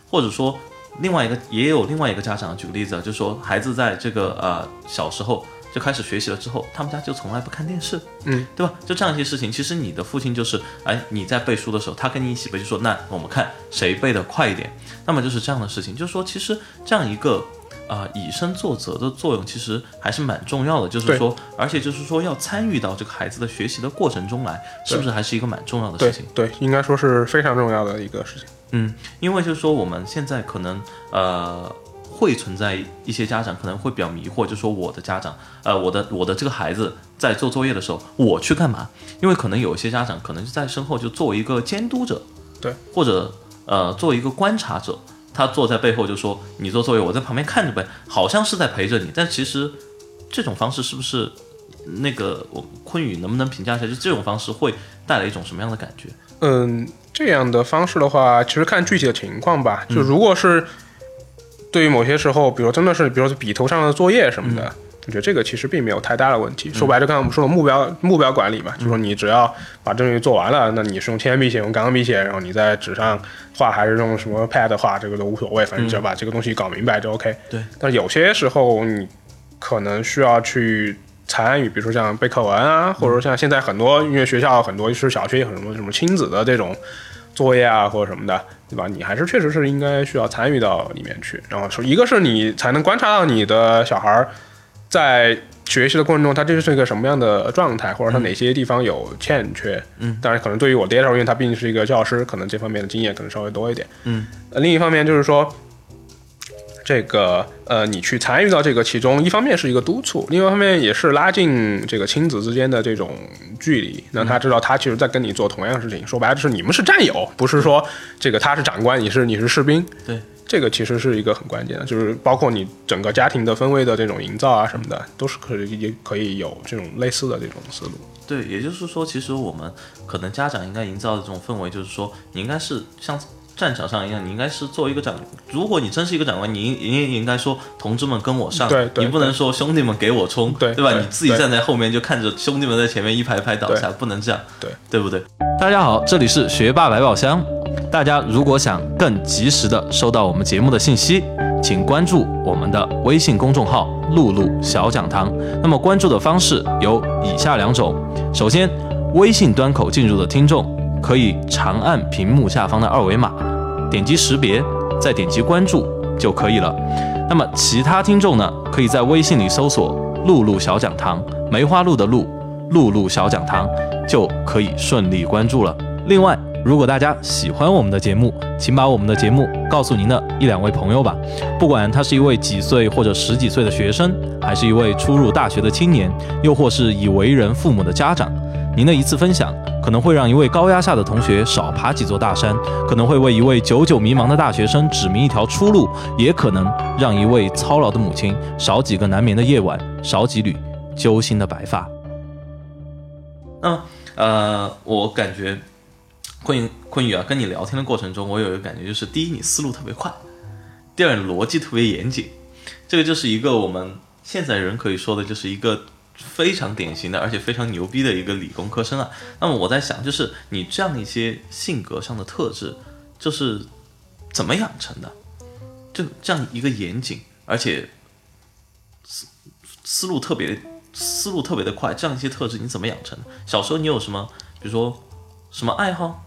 或者说另外一个也有另外一个家长举个例子啊，就是说孩子在这个呃小时候。就开始学习了之后，他们家就从来不看电视，嗯，对吧？就这样一些事情，其实你的父亲就是，哎，你在背书的时候，他跟你一起背，就说那我们看谁背的快一点。那么就是这样的事情，就是说，其实这样一个啊以身作则的作用，其实还是蛮重要的。就是说，而且就是说要参与到这个孩子的学习的过程中来，是不是还是一个蛮重要的事情？对，应该说是非常重要的一个事情。嗯，因为就是说我们现在可能呃。会存在一些家长可能会比较迷惑，就说我的家长，呃，我的我的这个孩子在做作业的时候，我去干嘛？因为可能有一些家长可能就在身后就作为一个监督者，对，或者呃作为一个观察者，他坐在背后就说你做作业，我在旁边看着呗，好像是在陪着你，但其实这种方式是不是那个我坤宇能不能评价一下？就这种方式会带来一种什么样的感觉？嗯，这样的方式的话，其实看具体的情况吧，就如果是。对于某些时候，比如真的是，比如说笔头上的作业什么的，我觉得这个其实并没有太大的问题。说白了，刚才我们说的目标目标管理嘛，就是说你只要把这东西做完了，那你是用铅笔写，用钢笔写，然后你在纸上画，还是用什么 pad 画，这个都无所谓，反正只要把这个东西搞明白就 OK。对。但是有些时候你可能需要去参与，比如说像背课文啊，或者说像现在很多因为学校很多是小学有很多什么亲子的这种。作业啊，或者什么的，对吧？你还是确实是应该需要参与到里面去。然后说，一个是你才能观察到你的小孩在学习的过程中，他这是一个什么样的状态，或者他哪些地方有欠缺。嗯，当然，可能对于我爹来说，因为他毕竟是一个教师，可能这方面的经验可能稍微多一点。嗯，另一方面就是说。这个呃，你去参与到这个其中，一方面是一个督促，另外一方面也是拉近这个亲子之间的这种距离，让他知道他其实在跟你做同样的事情。说白了就是你们是战友，不是说这个他是长官，你是你是士兵。对，这个其实是一个很关键的，就是包括你整个家庭的氛围的这种营造啊什么的，都是可以也可以有这种类似的这种思路。对，也就是说，其实我们可能家长应该营造的这种氛围，就是说你应该是像。战场上一样，你应该是作为一个长。如果你真是一个长官，你应你也应该说，同志们跟我上，你不能说兄弟们给我冲，对对吧？你自己站在后面就看着兄弟们在前面一排排倒下，不能这样，对对不对？大家好，这里是学霸百宝箱。大家如果想更及时的收到我们节目的信息，请关注我们的微信公众号“露露小讲堂”。那么关注的方式有以下两种：首先，微信端口进入的听众。可以长按屏幕下方的二维码，点击识别，再点击关注就可以了。那么其他听众呢，可以在微信里搜索“露露小讲堂”，梅花鹿的鹿，露露小讲堂，就可以顺利关注了。另外，如果大家喜欢我们的节目，请把我们的节目告诉您的一两位朋友吧。不管他是一位几岁或者十几岁的学生，还是一位初入大学的青年，又或是已为人父母的家长，您的一次分享可能会让一位高压下的同学少爬几座大山，可能会为一位久久迷茫的大学生指明一条出路，也可能让一位操劳的母亲少几个难眠的夜晚，少几缕揪心的白发。那，呃，我感觉。坤宇，坤宇啊，跟你聊天的过程中，我有一个感觉，就是第一，你思路特别快；第二，你逻辑特别严谨。这个就是一个我们现在人可以说的，就是一个非常典型的，而且非常牛逼的一个理工科生啊。那么我在想，就是你这样一些性格上的特质，就是怎么养成的？就这样一个严谨，而且思思路特别思路特别的快，这样一些特质你怎么养成的？小时候你有什么，比如说什么爱好？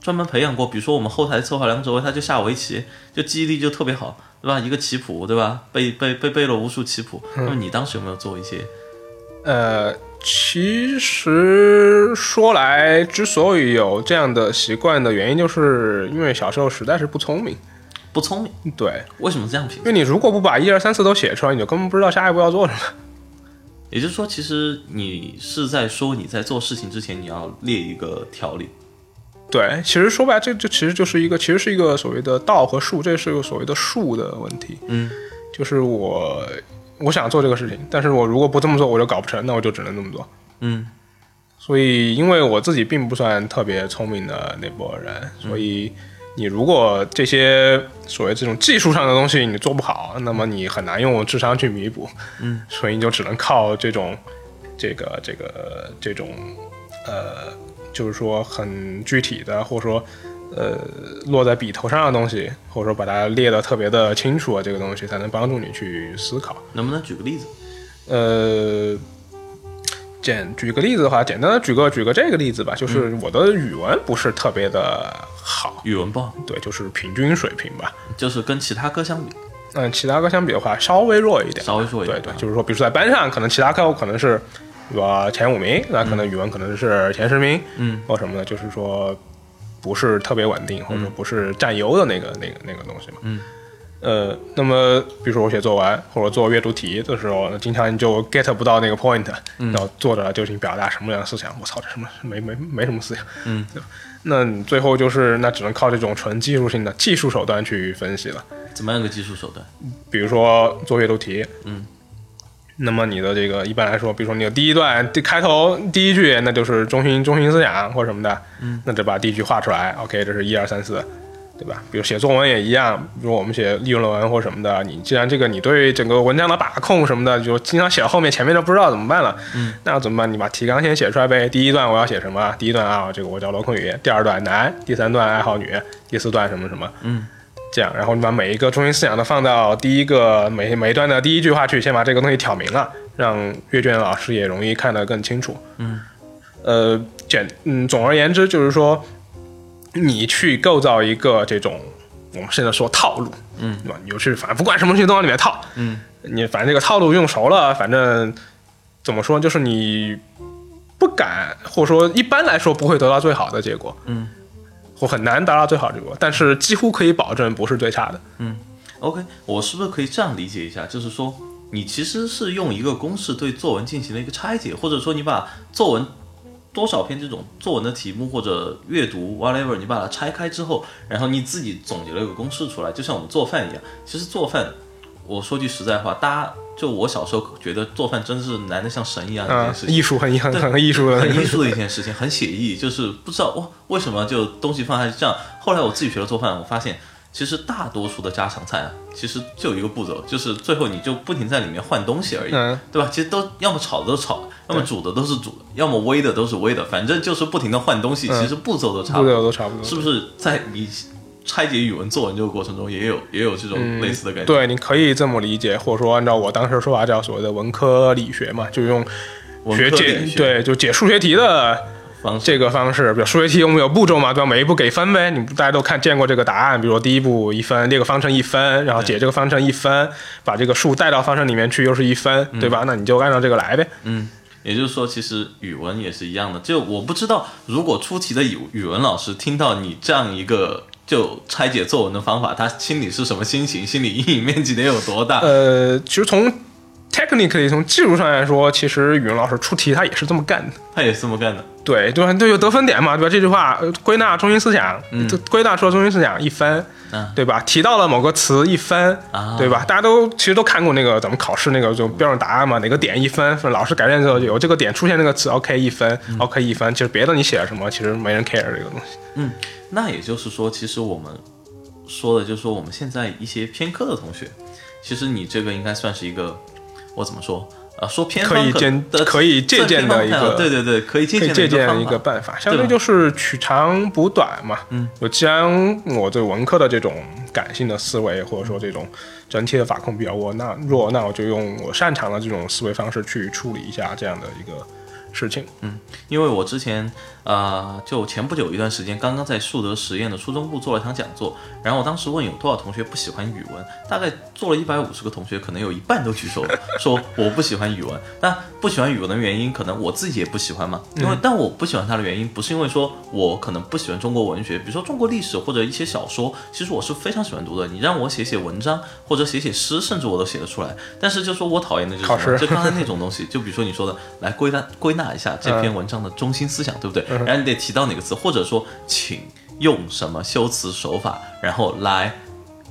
专门培养过，比如说我们后台策划梁哲威，他就下围棋，就记忆力就特别好，对吧？一个棋谱，对吧？背背背背了无数棋谱。那么你当时有没有做一些？呃，其实说来，之所以有这样的习惯的原因，就是因为小时候实在是不聪明。不聪明？对。为什么这样评？因为你如果不把一二三四都写出来，你就根本不知道下一步要做什么。也就是说，其实你是在说你在做事情之前，你要列一个条理。对，其实说白了，这这其实就是一个，其实是一个所谓的道和术，这是个所谓的术的问题。嗯，就是我我想做这个事情，但是我如果不这么做，我就搞不成，那我就只能这么做。嗯，所以因为我自己并不算特别聪明的那波人，所以你如果这些所谓这种技术上的东西你做不好，那么你很难用智商去弥补。嗯，所以你就只能靠这种这个这个这种呃。就是说很具体的，或者说，呃，落在笔头上的东西，或者说把它列得特别的清楚啊，这个东西才能帮助你去思考。能不能举个例子？呃，简举个例子的话，简单的举个举个这个例子吧，就是我的语文不是特别的好，语文不好，对，就是平均水平吧，就是跟其他科相比，嗯，其他科相比的话稍微弱一点，稍微弱一点，对对，就是说，比如说在班上，可能其他科我可能是。对吧？前五名，那可能语文可能是前十名，嗯，或什么的，就是说不是特别稳定，或者说不是占优的那个那个那个东西嘛，嗯，呃，那么比如说我写作文或者做阅读题的时候，那经常你就 get 不到那个 point，然后作者究竟表达什么样的思想？我操，这什么没没没什么思想，嗯，那你最后就是那只能靠这种纯技术性的技术手段去分析了。怎么样个技术手段？比如说做阅读题，嗯。那么你的这个一般来说，比如说你的第一段第开头第一句，那就是中心中心思想或什么的，嗯，那得把第一句画出来，OK，这是一二三四，对吧？比如写作文也一样，比如我们写议论文或什么的，你既然这个你对整个文章的把控什么的，就经常写到后面，前面都不知道怎么办了，嗯，那要怎么办？你把提纲先写出来呗。第一段我要写什么？第一段啊，这个我叫罗坤宇。第二段男，第三段爱好女，第四段什么什么，嗯。这样，然后你把每一个中心思想都放到第一个每每一段的第一句话去，先把这个东西挑明了，让阅卷老师也容易看得更清楚。嗯，呃，简嗯，总而言之就是说，你去构造一个这种我们现在说套路，嗯，对吧？你就去反正不管什么东西都往里面套，嗯，你反正这个套路用熟了，反正怎么说，就是你不敢或者说一般来说不会得到最好的结果，嗯。我很难达到最好结果，但是几乎可以保证不是最差的。嗯，OK，我是不是可以这样理解一下？就是说，你其实是用一个公式对作文进行了一个拆解，或者说你把作文多少篇这种作文的题目或者阅读 whatever，你把它拆开之后，然后你自己总结了一个公式出来，就像我们做饭一样。其实做饭，我说句实在话，大家。就我小时候觉得做饭真的是难的像神一样的一件事情，艺术很很很艺术的，很艺术的一件事情，很写意。就是不知道哇，为什么就东西放下去这样。后来我自己学了做饭，我发现其实大多数的家常菜啊，其实就一个步骤，就是最后你就不停在里面换东西而已，对吧？其实都要么炒的都炒，要么煮的都是煮的，要么煨的都是煨的，反正就是不停的换东西。其实步骤都差不多，都差不多，是不是在你？拆解语文作文这个过程中，也有也有这种类似的感觉。对，你可以这么理解，或者说按照我当时说法叫所谓的文科理学嘛，就用学解对，就解数学题的方式这个方式，比如数学题我们有步骤嘛，对吧？每一步给分呗，你大家都看见过这个答案，比如说第一步一分，列个方程一分，然后解这个方程一分，把这个数带到方程里面去又是一分，对吧？那你就按照这个来呗。嗯，也就是说，其实语文也是一样的。就我不知道，如果出题的语语文老师听到你这样一个就拆解作文的方法，他心里是什么心情？心理阴影面积得有多大？呃，其实从 technically 从技术上来说，其实语文老师出题他也是这么干的。他也是这么干的。对，对吧？都有得分点嘛，对吧？这句话呃归纳中心思想，这归纳出了中心思想一分，嗯对吧？提到了某个词一分，啊对吧？大家都其实都看过那个咱们考试那个就标准答案嘛，哪个点一分，是老师改变之后有这个点出现那个词，OK 一分、o k 一分，其实别的你写了什么，其实没人 care 这个东西。嗯，那也就是说，其实我们说的就是说，我们现在一些偏科的同学，其实你这个应该算是一个，我怎么说？呃，说偏方可以借的可以借鉴的一个对对对，可以借鉴的一个办法，相当于就是取长补短嘛。嗯，我既然我对文科的这种感性的思维，或者说这种整体的把控比较弱，那弱，那我就用我擅长的这种思维方式去处理一下这样的一个事情。嗯因为我之前呃，就前不久一段时间，刚刚在树德实验的初中部做了一场讲座，然后我当时问有多少同学不喜欢语文，大概做了一百五十个同学，可能有一半都举手了，说我不喜欢语文。但不喜欢语文的原因，可能我自己也不喜欢嘛。因为但我不喜欢它的原因，不是因为说我可能不喜欢中国文学，比如说中国历史或者一些小说，其实我是非常喜欢读的。你让我写写文章或者写写诗，甚至我都写得出来。但是就说我讨厌的就是就刚才那种东西，就比如说你说的，来归纳归纳一下这篇文章的中心思想，对不对？然后你得提到哪个词，或者说请用什么修辞手法，然后来。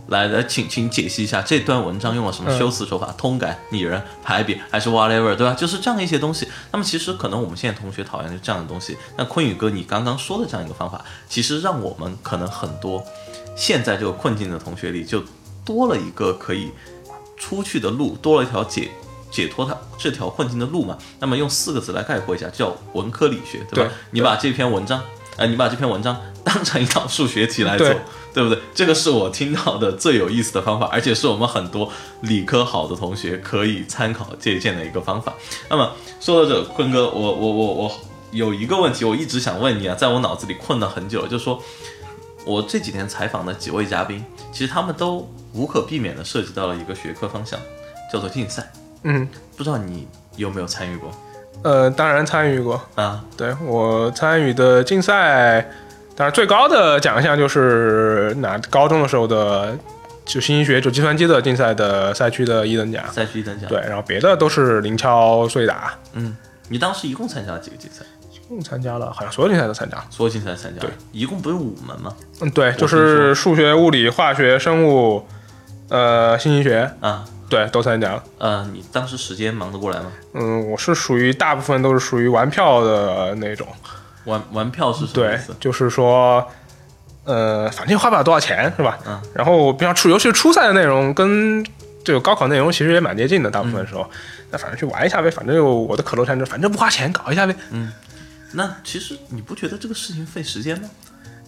来来，请请解析一下这段文章用了什么修辞手法，通感、拟人、排比还是 whatever，对吧？就是这样一些东西。那么其实可能我们现在同学讨厌的这样的东西，那坤宇哥你刚刚说的这样一个方法，其实让我们可能很多现在这个困境的同学里，就多了一个可以出去的路，多了一条解解脱它这条困境的路嘛。那么用四个字来概括一下，叫文科理学，对吧？对你把这篇文章，呃，你把这篇文章当成一道数学题来做对，不对？这个是我听到的最有意思的方法，而且是我们很多理科好的同学可以参考借鉴的一个方法。那么说到这，坤哥，我我我我有一个问题，我一直想问你啊，在我脑子里困了很久，就是说我这几天采访的几位嘉宾，其实他们都无可避免的涉及到了一个学科方向，叫做竞赛。嗯，不知道你有没有参与过呃，当然参与过。啊？对我参与的竞赛，当然最高的奖项就是拿高中的时候的就新兴学就计算机的竞赛的赛区的一等奖。赛区一等奖。对，然后别的都是零敲碎打，嗯，你当时一共参加了几个竞赛？一共参加了，好像所有竞赛都参加了。所有竞赛参加，对，一共不是五门吗？嗯，对，就是数学、物理、化学、生物，呃，新兴学，啊，对，都参加了。呃，你当时时间忙得过来吗？嗯，我是属于大部分都是属于玩票的那种，玩玩票是什么对意思？，就是说，呃，反正花不了多少钱，是吧？嗯。然后，比方初，尤其是初赛的内容跟这个高考内容其实也蛮接近的，大部嗯分时候，那反正去玩一下呗，反正有我的可乐山就反正不花钱，搞一下呗。嗯那其实你不觉得这个事情费时间吗？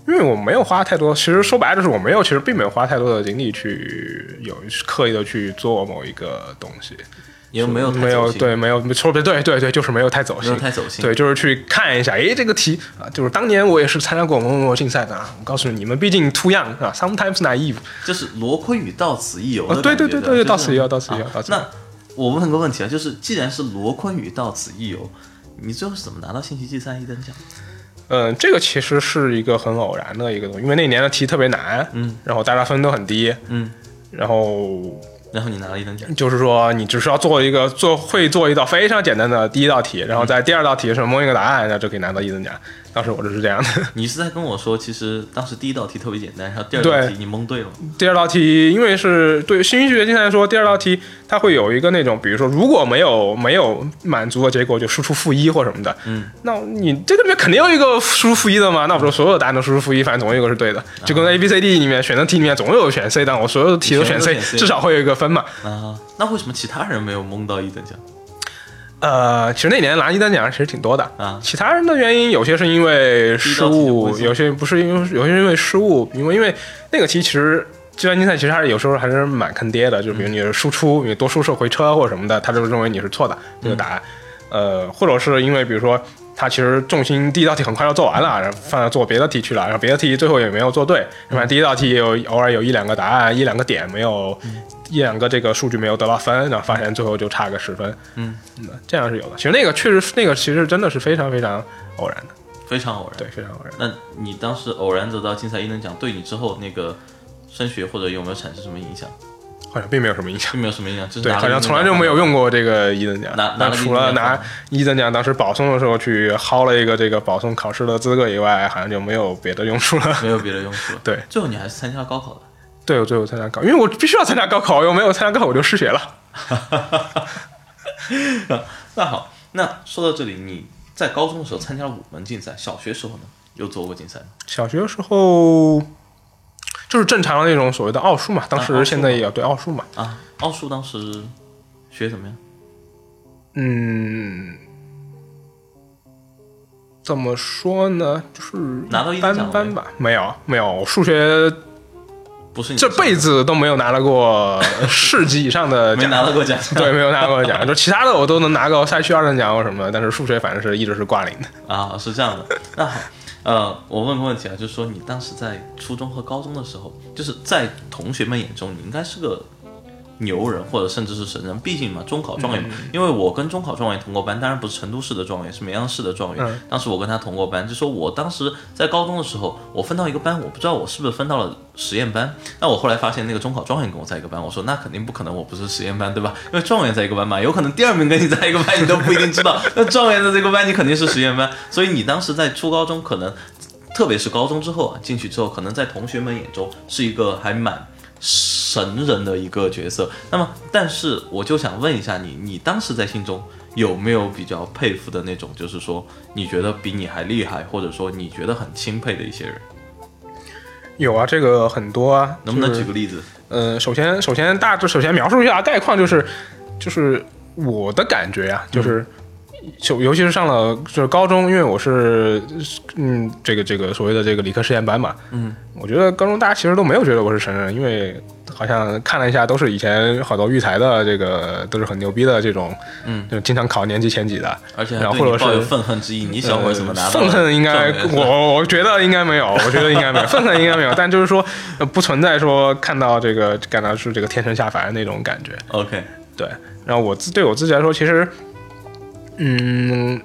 因为我没有花太多，其实说白了就是我没有，其实并没有花太多的精力去有刻意的去做某一个东西，也没有没有，对没有说不对对对，就是没有太走心没有，太走心。对，就是去看一下，诶，这个题啊，就是当年我也是参加过某某某竞赛的啊。我告诉你，你们毕竟 too young 啊，sometimes naive 就是罗坤宇到此一游的啊。对对对对到此一游，到此一游啊，到此一游。那我问个问题啊，就是既然是罗坤宇到此一游，你最后是怎么拿到信息计算一等奖？嗯，这个其实是一个很偶然的一个东西，因为那年的题特别难，嗯，然后大家分都很低，嗯，然后然后你拿了一等奖。就是说你只需要做一个做会做一道非常简单的第一道题，然后在第二道题的时候蒙一个答案，那就可以拿到一等奖。当时我就是这样的。你是在跟我说，其实当时第一道题特别简单，然后第二道题你蒙对了。第二道题，因为是对新学竞赛来说，第二道题它会有一个那种，比如说如果没有没有满足的结果，就输出负一或什么的。嗯，那你这个里面肯定有一个输出负一的嘛？那我说所有答案都输出负一，反正总有一个是对的。就跟 A B C D 里面选择题里面总有选 C 但，我所有的题都选 C，都选 C 至少会有一个分嘛。啊，那为什么其他人没有蒙到一等奖呃，其实那年拿一等奖其实挺多的。啊？其他人的原因，有些是因为失误有些不是因为，有些是因为失误，因为因为那个题其实计算竞赛其实还是有时候还是蛮坑爹的，就比如你输出你多输出回车或者什么的，他就认为你是错的这个答案。呃，或者是因为比如说他其实重心第一道题很快要做完了，然后放在做别的题去了，然后别的题最后也没有做对，反正第一道题也有偶尔有一两个答案一两个点没有。一两个这个数据没有得到分，然后发现最后就差个十分，嗯，这样是有的。其实那个确实，那个其实真的是非常非常偶然的，非常偶然，对，非常偶然。那你当时偶然得到竞赛一等奖，对你之后那个升学或者有没有产生什么影响？好像并没有什么影响，并没有什么影响，就是对，好像从来就没有用过这个一等奖。拿拿除了拿一等奖，当时保送的时候去薅了一个这个保送考试的资格以外，好像就没有别的用处了。没有别的用处。对，最后你还是参加了高考的。对，我最后参加高，因为我必须要参加高考，我没有参加高考我就失学了。那好，那说到这里，你在高中的时候参加了五门竞赛，小学时候呢有做过竞赛吗？小学的时候就是正常的那种所谓的奥数嘛，当时现在也要对奥数嘛。啊，奥数当时学怎么样？嗯，怎么说呢？就是拿到一般般吧，没有没有数学。不是这辈子都没有拿到过 市级以上的奖，没拿到过奖，对，没有拿到过奖。就其他的我都能拿个赛区二等奖或什么，但是数学反正是一直是挂零的啊，是这样的。那好，呃，我问个问题啊，就是说你当时在初中和高中的时候，就是在同学们眼中，你应该是个。牛人或者甚至是神人，毕竟嘛，中考状元。因为我跟中考状元同过班，当然不是成都市的状元，是绵阳市的状元。当时我跟他同过班，就说我当时在高中的时候，我分到一个班，我不知道我是不是分到了实验班。那我后来发现那个中考状元跟我在一个班，我说那肯定不可能，我不是实验班，对吧？因为状元在一个班嘛，有可能第二名跟你在一个班，你都不一定知道。那状元的这个班，你肯定是实验班。所以你当时在初高中，可能特别是高中之后啊，进去之后，可能在同学们眼中是一个还蛮。神人的一个角色，那么，但是我就想问一下你，你当时在心中有没有比较佩服的那种，就是说你觉得比你还厉害，或者说你觉得很钦佩的一些人？有啊，这个很多啊，能不能举个例子？呃，首先，首先大致首先描述一下概况，就是，就是我的感觉啊，就是。就尤其是上了就是高中，因为我是嗯这个这个所谓的这个理科实验班嘛，嗯，我觉得高中大家其实都没有觉得我是神人，因为好像看了一下都是以前好多育才的这个都是很牛逼的这种，嗯，就经常考年级前几的，而且然后或者是愤恨之意，你想为什么拿愤恨应该我我觉得应该没有，我觉得应该没有 愤恨应该没有，但就是说不存在说看到这个感到是这个天神下凡的那种感觉。OK，对，然后我自对我自己来说，其实。嗯，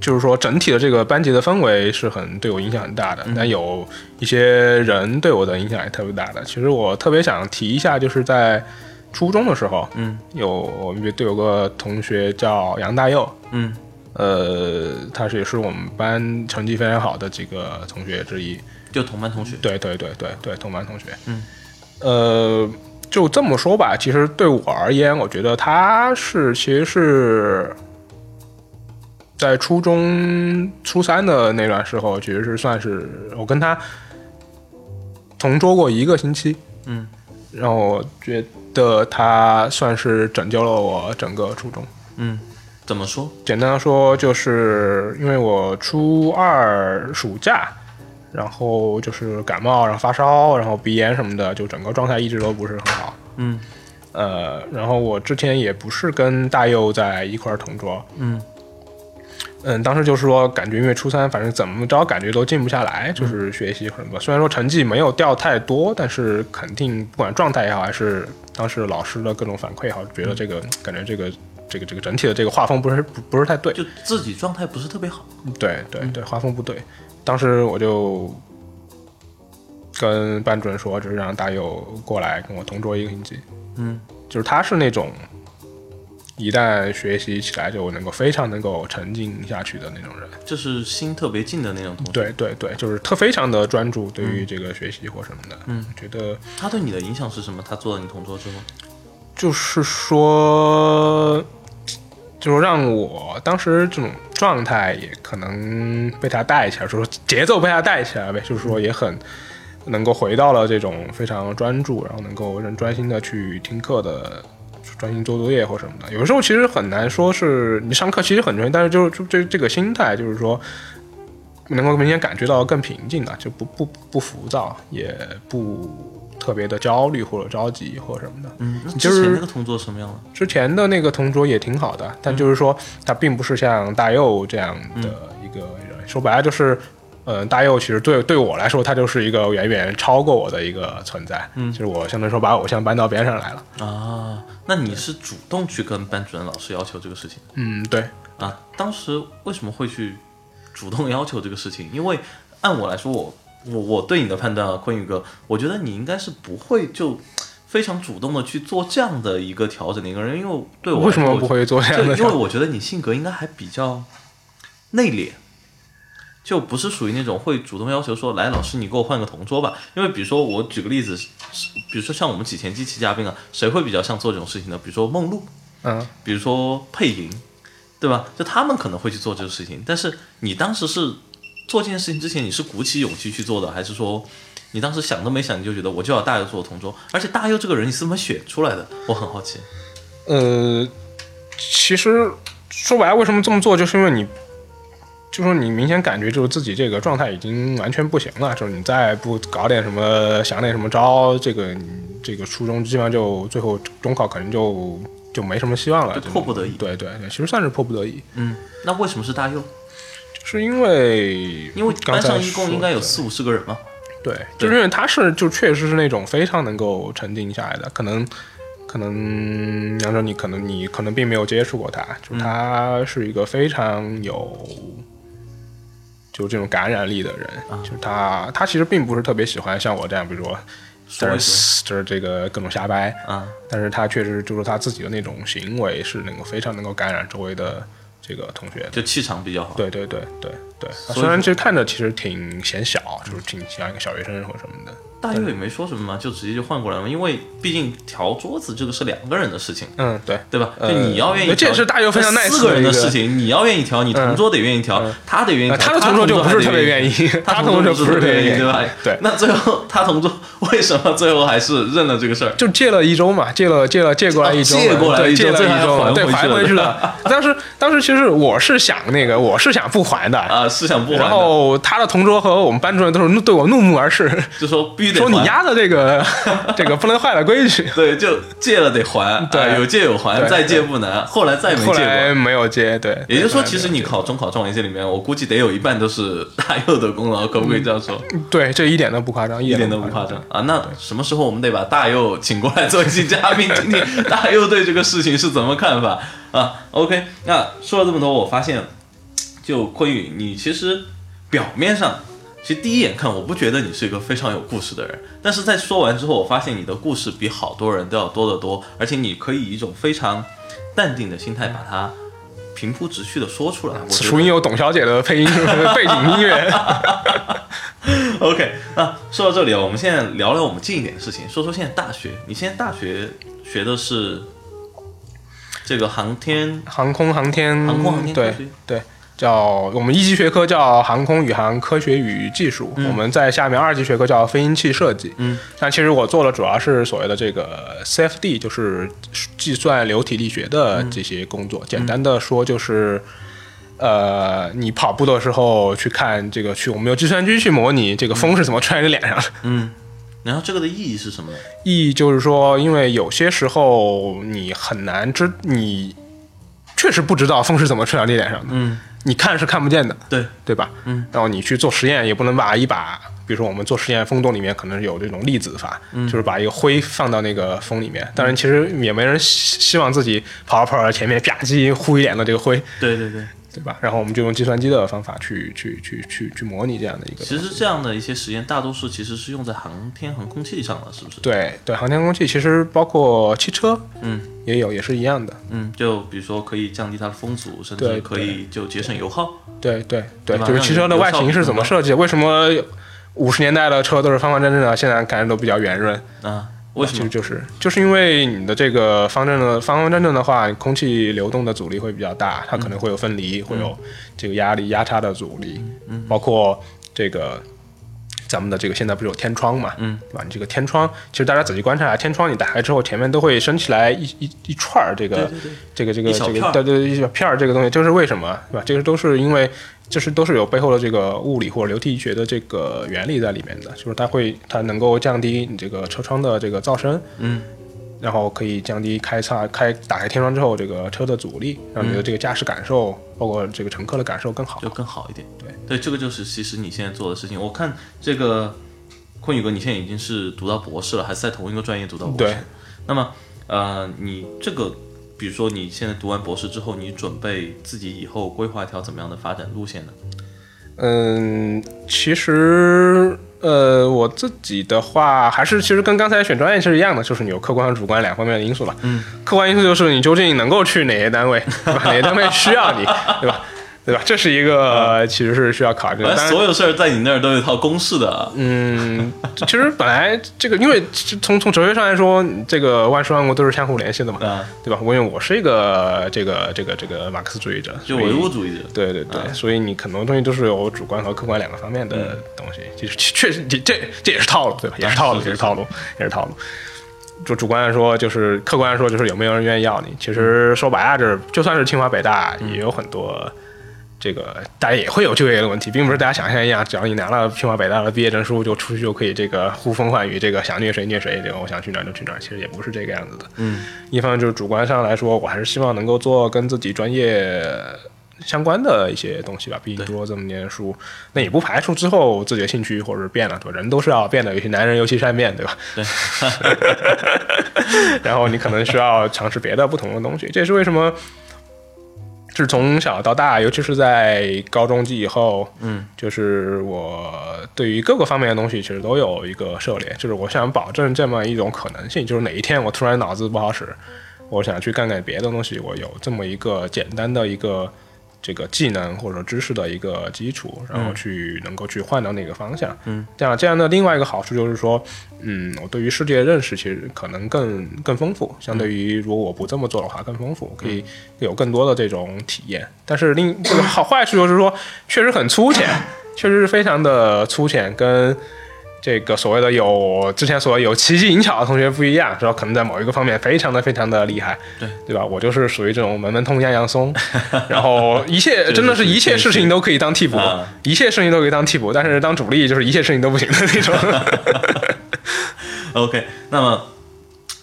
就是说整体的这个班级的氛围是很对我影响很大的，但有一些人对我的影响也特别大的。其实我特别想提一下，就是在初中的时候，嗯，有我们队有个同学叫杨大佑，嗯，呃，他是也是我们班成绩非常好的几个同学之一，就同班同学，对对对对对，同班同学，嗯，呃，就这么说吧，其实对我而言，我觉得他是其实是。在初中初三的那段时候，其实是算是我跟他同桌过一个星期，嗯，让我觉得他算是拯救了我整个初中，嗯，怎么说？简单的说，就是因为我初二暑假，然后就是感冒，然后发烧，然后鼻炎什么的，就整个状态一直都不是很好，嗯，呃，然后我之前也不是跟大佑在一块同桌，嗯。嗯，当时就是说，感觉因为初三，反正怎么着，感觉都静不下来，就是学习什么。虽然说成绩没有掉太多，但是肯定不管状态也好，还是当时老师的各种反馈也好，觉得这个感觉这个这个这个整体的这个画风不是不不是太对，就自己状态不是特别好。对对对，画风不对。当时我就跟班主任说，就是让大佑过来跟我同桌一个星期。嗯，就是他是那种。一旦学习起来，就能够非常能够沉浸下去的那种人，就是心特别静的那种同学。对对对，就是特非常的专注，对于这个学习或什么的。嗯，觉得他对你的影响是什么？他做了你同桌之后，就是说，就是让我当时这种状态也可能被他带起来，说节奏被他带起来呗。就是说，也很能够回到了这种非常专注，然后能够认专心的去听课的。专心做作业或什么的，有的时候其实很难说是你上课其实很专心，但是就就这这个心态就是说，能够明显感觉到更平静的，就不不不浮躁，也不特别的焦虑或者着急或者什么的。嗯，那就是之前那个同桌什么样了？之前的那个同桌也挺好的，但就是说他并不是像大佑这样的一个人。说白了就是，呃，大佑其实对对我来说，他就是一个远远超过我的一个存在。嗯，就是我相当于说把偶像搬到边上来了。啊，那你是主动去跟班主任老师要求这个事情嗯，对，啊？当时为什么会去主动要求这个事情？因为按我来说，我我我对你的判断啊，坤宇哥，我觉得你应该是不会就非常主动的去做这样的一个调整的一个人，因为对我为什么不会做这样的因为？我觉得你性格应该还比较内敛，就不是属于那种会主动要求说，来老师你给我换个同桌吧。因为比如说我举个例子，比如说像我们几前几期嘉宾啊，谁会比较像做这种事情呢？比如说梦露，嗯，比如说佩莹，对吧？就他们可能会去做这个事情，但是你当时是做这件事情之前，你是鼓起勇气去做的，还是说你当时想都没想你就觉得我就要大佑做我同桌？而且大佑这个人你是怎么选出来的？我很好奇。呃，其实说白了，为什么这么做，就是因为你，就说你明显感觉就是自己这个状态已经完全不行了，就是你再不搞点什么想点什么招，这个你这个初中基本上就最后中考可能就就没什么希望了，就迫不得已。对对对，其实算是迫不得已，嗯，那为什么是大佑？是因为因为班上一共应该有四五十个人嘛。对，就是因为他是就确实是那种非常能够沉静下来的，可能可能杨哲你可能你可能并没有接触过他，就他是一个非常有就这种感染力的人，就是他他其实并不是特别喜欢像我这样，比如说。就是就是这个各种瞎掰，啊，但是他确实就是他自己的那种行为是能够非常能够感染周围的这个同学。就气场比较好。对对对对对，虽然其实看着其实挺显小，就是挺像一个小学生或者什么的。大佑也没说什么嘛，就直接就换过来了，因为毕竟调桌子这个是两个人的事情，嗯，对，对吧？呃就你要愿意调，这也是大佑非常 nice 四个人的事情，你要愿意调，你同桌得愿意调，他得愿意他的同桌就不是特别愿意，他他同桌就不是特别愿意，对吧？对，那最后他同桌为什么最后还是认了这个事儿？就借了一周嘛，借了借了借过来一周借过来对一周借了一周，对，还回去了。当时当时其实我是想那个，我是想不还的。啊，是想不还然，后他的同桌和我们班主任都是怒对我怒目而视，就说必须得说你还丫的这个 这个不能坏了规矩。对，就借了得还，对啊有借有还，再借不难。后来再没借过，来没有接，对。也就是说，其实你考中考状元这里面，我估计得有一半都是 大佑的功劳，可不可以这样说？对，这一点都不夸张，一一点都都不夸张啊！那什么时候我们得把大佑请过来做一期嘉宾，听听 大佑对这个事情是怎么看法啊？OK，那说了这么多，我发现，就坤宇，你其实表面上，其实第一眼看，我不觉得你是一个非常有故事的人，但是在说完之后，我发现你的故事比好多人都要多得多，而且你可以以一种非常淡定的心态把它平铺直叙的说出来。我觉得此处应有董小姐的配音背景音乐。OK，那说到这里啊，我们现在聊聊我们近一点的事情，说说现在大学。你现在大学学的是这个航天，航空航天，航空航天科对对，叫我们一级学科叫航空宇航科学与技术，我们在下面二级学科叫飞行器设计。嗯，但其实我做的主要是所谓的这个 CFD，就是计算流体力学的这些工作。简单的说就是。呃，你跑步的时候去看这个，去我们用计算机去模拟这个风是怎么吹在你脸上的。嗯，然后这个的意义是什么呢？意义就是说，因为有些时候你很难知，你确实不知道风是怎么吹到你脸上的，嗯，你看是看不见的，对，对吧？嗯，然后你去做实验，也不能把一把，比如说我们做实验，风洞里面可能有这种粒子法，嗯就是把一个灰放到那个风里面。当然，其实也没人希希望自己跑着跑着前面吧唧呼一脸的这个灰，对对对。对吧？然后我们就用计算机的方法去去去去去模拟这样的一个。其实这样的一些实验，大多数其实是用在航天航空器上了，是不是？对对，航天空器其实包括汽车嗯也有，也是一样的。嗯，就比如说可以降低它的风阻，甚至可以就节省油耗。对对对就是汽车的外形是怎么设计？为什么五十年代的车都是方方正正的，现在感觉都比较圆润？啊？为什么？就就是就是因为你的这个方正的方方正正的话，空气流动的阻力会比较大，它可能会有分离，会有这个压力压差的阻力，包括这个咱们的这个现在不是有天窗嘛，嗯，对吧？你这个天窗，其实大家仔细观察，天窗你打开之后，前面都会升起来一一一串儿这个这个这个这个对对一小片儿这个东西，这是为什么，对吧？这个都是因为，这是都是有背后的这个物理或者流体学的这个原理在里面的，就是它会它能够降低你这个车窗的这个噪声，嗯。然后可以降低开叉开打开天窗之后这个车的阻力，让你的这个驾驶感受，包括这个乘客的感受更好，就更好一点。对对，这个就是其实你现在做的事情。我看这个坤宇哥，你现在已经是读到博士了，还是在同一个专业读到博士？对。那么呃，你这个比如说你现在读完博士之后，你准备自己以后规划一条怎么样的发展路线呢？嗯，其实。呃，我自己的话，还是其实跟刚才选专业是一样的，就是你有客观和主观两方面的因素吧。嗯，客观因素就是你究竟能够去哪些单位，哪些单位需要你，对吧？对吧？这是一个其实是需要考虑的。所有事儿在你那儿都有一套公式的。嗯，其实本来这个，因为从从哲学上来说，这个万事万物都是相互联系的嘛，对吧？因为我是一个这个这个这个马克思主义者，就唯物主义者。对对对，所以你很多东西都是有主观和客观两个方面的东西。其实确实，这这这也是套路，对吧？也是套路，也是套路，也是套路。就主观来说，就是客观来说，就是有没有人愿意要你。其实说白了，这就算是清华北大，也有很多。这个大家也会有就业的问题，并不是大家想象一样，只要你拿了清华北大的毕业证书，就出去就可以这个呼风唤雨，这个想虐谁虐谁，这个我想去哪儿就去哪儿。其实也不是这个样子的。嗯，一方面就是主观上来说，我还是希望能够做跟自己专业相关的一些东西吧。毕竟读了这么年书，那也不排除之后自己的兴趣或者是变了，对吧？人都是要变的，有些男人尤其善变，对吧？对。然后你可能需要尝试别的不同的东西，这也是为什么。是从小到大，尤其是在高中及以后，嗯，就是我对于各个方面的东西，其实都有一个涉猎。就是我想保证这么一种可能性，就是哪一天我突然脑子不好使，我想去干干别的东西，我有这么一个简单的一个。这个技能或者知识的一个基础，然后去能够去换到那个方向。嗯，这样这样的另外一个好处就是说，嗯，我对于世界认识其实可能更更丰富，相对于如果我不这么做的话更丰富，可以有更多的这种体验。但是另这个好坏处就是说，确实很粗浅，确实是非常的粗浅跟。这个所谓的有之前所谓有奇技淫巧的同学不一样，是吧？可能在某一个方面非常的非常的厉害，对对吧？我就是属于这种门门通样样松，然后一切真的是一切事情都可以当替补，一切事情都可以当替补，但是当主力就是一切事情都不行的那种。OK，那么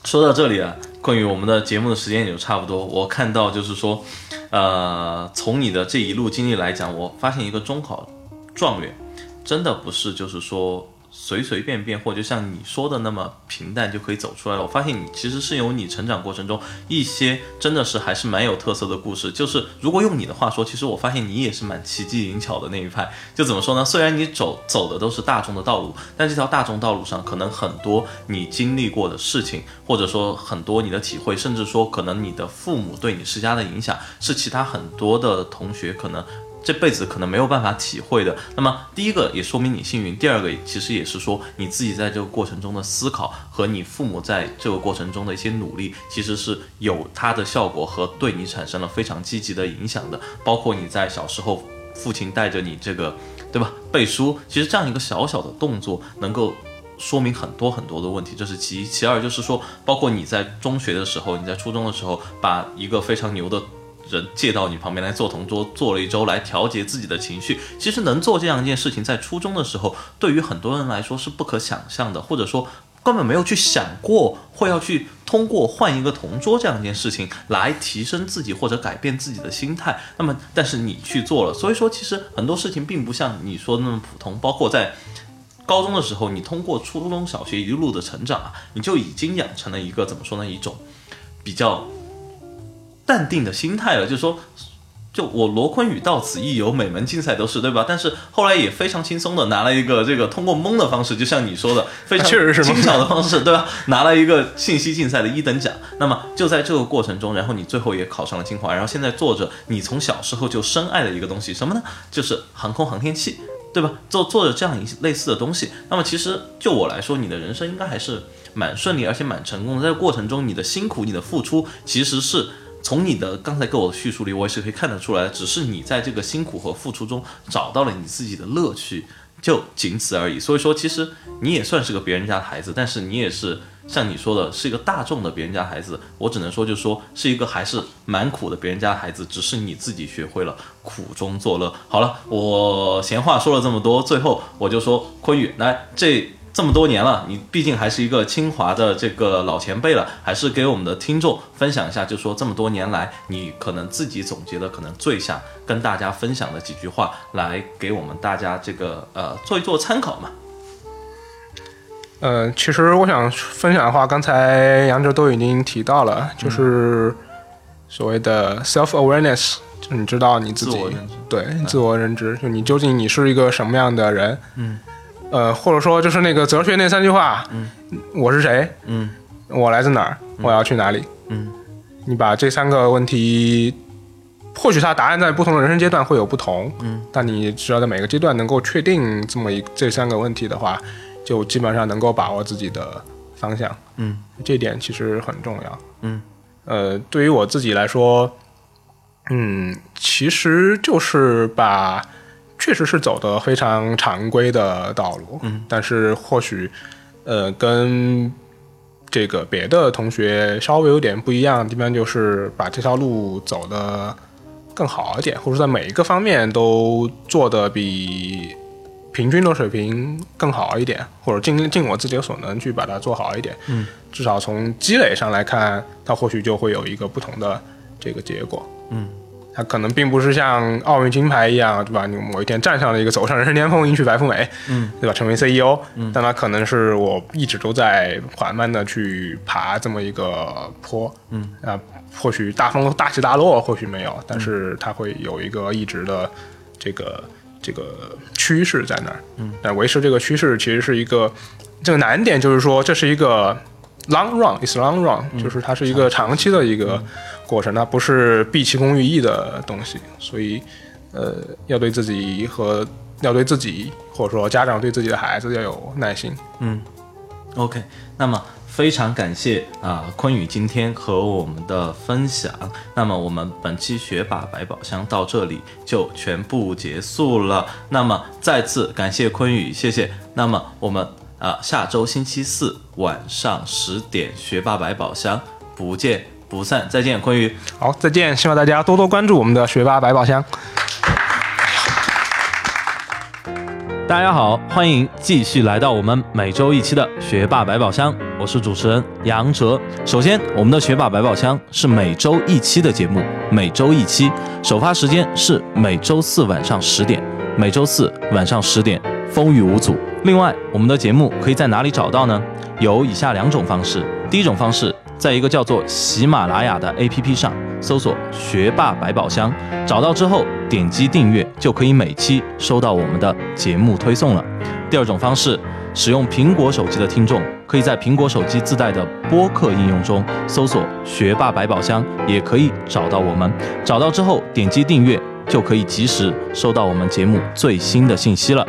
说到这里啊，关于我们的节目的时间也就差不多。我看到就是说，呃，从你的这一路经历来讲，我发现一个中考状元真的不是就是说。随随便便，或者就像你说的那么平淡就可以走出来了。我发现你其实是有你成长过程中一些真的是还是蛮有特色的故事。就是如果用你的话说，其实我发现你也是蛮奇技淫巧的那一派。就怎么说呢？虽然你走走的都是大众的道路，但这条大众道路上可能很多你经历过的事情，或者说很多你的体会，甚至说可能你的父母对你施加的影响，是其他很多的同学可能。这辈子可能没有办法体会的。那么，第一个也说明你幸运，第二个其实也是说你自己在这个过程中的思考和你父母在这个过程中的一些努力，其实是有它的效果和对你产生了非常积极的影响的。包括你在小时候，父亲带着你这个，对吧？背书，其实这样一个小小的动作，能够说明很多很多的问题。这是其一，其二就是说，包括你在中学的时候，你在初中的时候，把一个非常牛的。人借到你旁边来做同桌，坐了一周来调节自己的情绪。其实能做这样一件事情，在初中的时候，对于很多人来说是不可想象的，或者说根本没有去想过会要去通过换一个同桌这样一件事情来提升自己或者改变自己的心态。那么，但是你去做了，所以说其实很多事情并不像你说的那么普通。包括在高中的时候，你通过初中小学一路的成长啊，你就已经养成了一个怎么说呢？一种比较。淡定的心态了，就是说，就我罗坤宇到此一游，每门竞赛都是对吧？但是后来也非常轻松的拿了一个这个通过蒙的方式，就像你说的，非常轻巧的方式，对吧？拿了一个信息竞赛的一等奖。那么就在这个过程中，然后你最后也考上了清华，然后现在做着你从小时候就深爱的一个东西，什么呢？就是航空航天器，对吧？做做着这样一类似的东西。那么其实就我来说，你的人生应该还是蛮顺利，而且蛮成功的。在过程中，你的辛苦、你的付出，其实是。从你的刚才给我的叙述里，我也是可以看得出来，只是你在这个辛苦和付出中找到了你自己的乐趣，就仅此而已。所以说，其实你也算是个别人家的孩子，但是你也是像你说的，是一个大众的别人家孩子。我只能说，就是说是一个还是蛮苦的别人家孩子，只是你自己学会了苦中作乐。好了，我闲话说了这么多，最后我就说，坤宇来这。这么多年了，你毕竟还是一个清华的这个老前辈了，还是给我们的听众分享一下，就说这么多年来，你可能自己总结的可能最想跟大家分享的几句话，来给我们大家这个呃做一做参考嘛。呃，其实我想分享的话，刚才杨哲都已经提到了，就是所谓的 self awareness，就是你知道你自己对自我认知，就你究竟你是一个什么样的人，嗯。呃，或者说就是那个哲学那三句话，嗯，我是谁？嗯，我来自哪儿？我要去哪里？嗯，你把这三个问题，或许它答案在不同的人生阶段会有不同，嗯，但你只要在每个阶段能够确定这么一这三个问题的话，就基本上能够把握自己的方向，嗯，这点其实很重要，嗯，呃，对于我自己来说，嗯，其实就是把。确实是走的非常常规的道路，嗯，但是或许，呃，跟这个别的同学稍微有点不一样的地方，就是把这条路走的更好一点，或者在每一个方面都做的比平均的水平更好一点，或者尽尽我自己所能去把它做好一点，嗯，至少从积累上来看，它或许就会有一个不同的这个结果，嗯。它可能并不是像奥运金牌一样，对吧？你某一天站上了一个走上人生巅峰，迎娶白富美，嗯，对吧？成为 CEO，嗯，但它可能是我一直都在缓慢的去爬这么一个坡，嗯啊，或许大风大起大落，或许没有，但是它会有一个一直的这个这个趋势在那儿，嗯，但维持这个趋势其实是一个这个难点，就是说这是一个 long run，is long run，就是它是一个长期的一个。过程它不是毕其功于一的东西，所以，呃，要对自己和要对自己，或者说家长对自己的孩子要有耐心。嗯，OK，那么非常感谢啊，坤宇今天和我们的分享。那么我们本期学霸百宝箱到这里就全部结束了。那么再次感谢坤宇，谢谢。那么我们啊，下周星期四晚上十点学霸百宝箱不见。不散，再见，坤宇。好，再见。希望大家多多关注我们的学霸百宝箱。大家好，欢迎继续来到我们每周一期的学霸百宝箱，我是主持人杨哲。首先，我们的学霸百宝箱是每周一期的节目，每周一期，首发时间是每周四晚上十点，每周四晚上十点，风雨无阻。另外，我们的节目可以在哪里找到呢？有以下两种方式，第一种方式。在一个叫做喜马拉雅的 APP 上搜索“学霸百宝箱”，找到之后点击订阅，就可以每期收到我们的节目推送了。第二种方式，使用苹果手机的听众，可以在苹果手机自带的播客应用中搜索“学霸百宝箱”，也可以找到我们。找到之后点击订阅，就可以及时收到我们节目最新的信息了。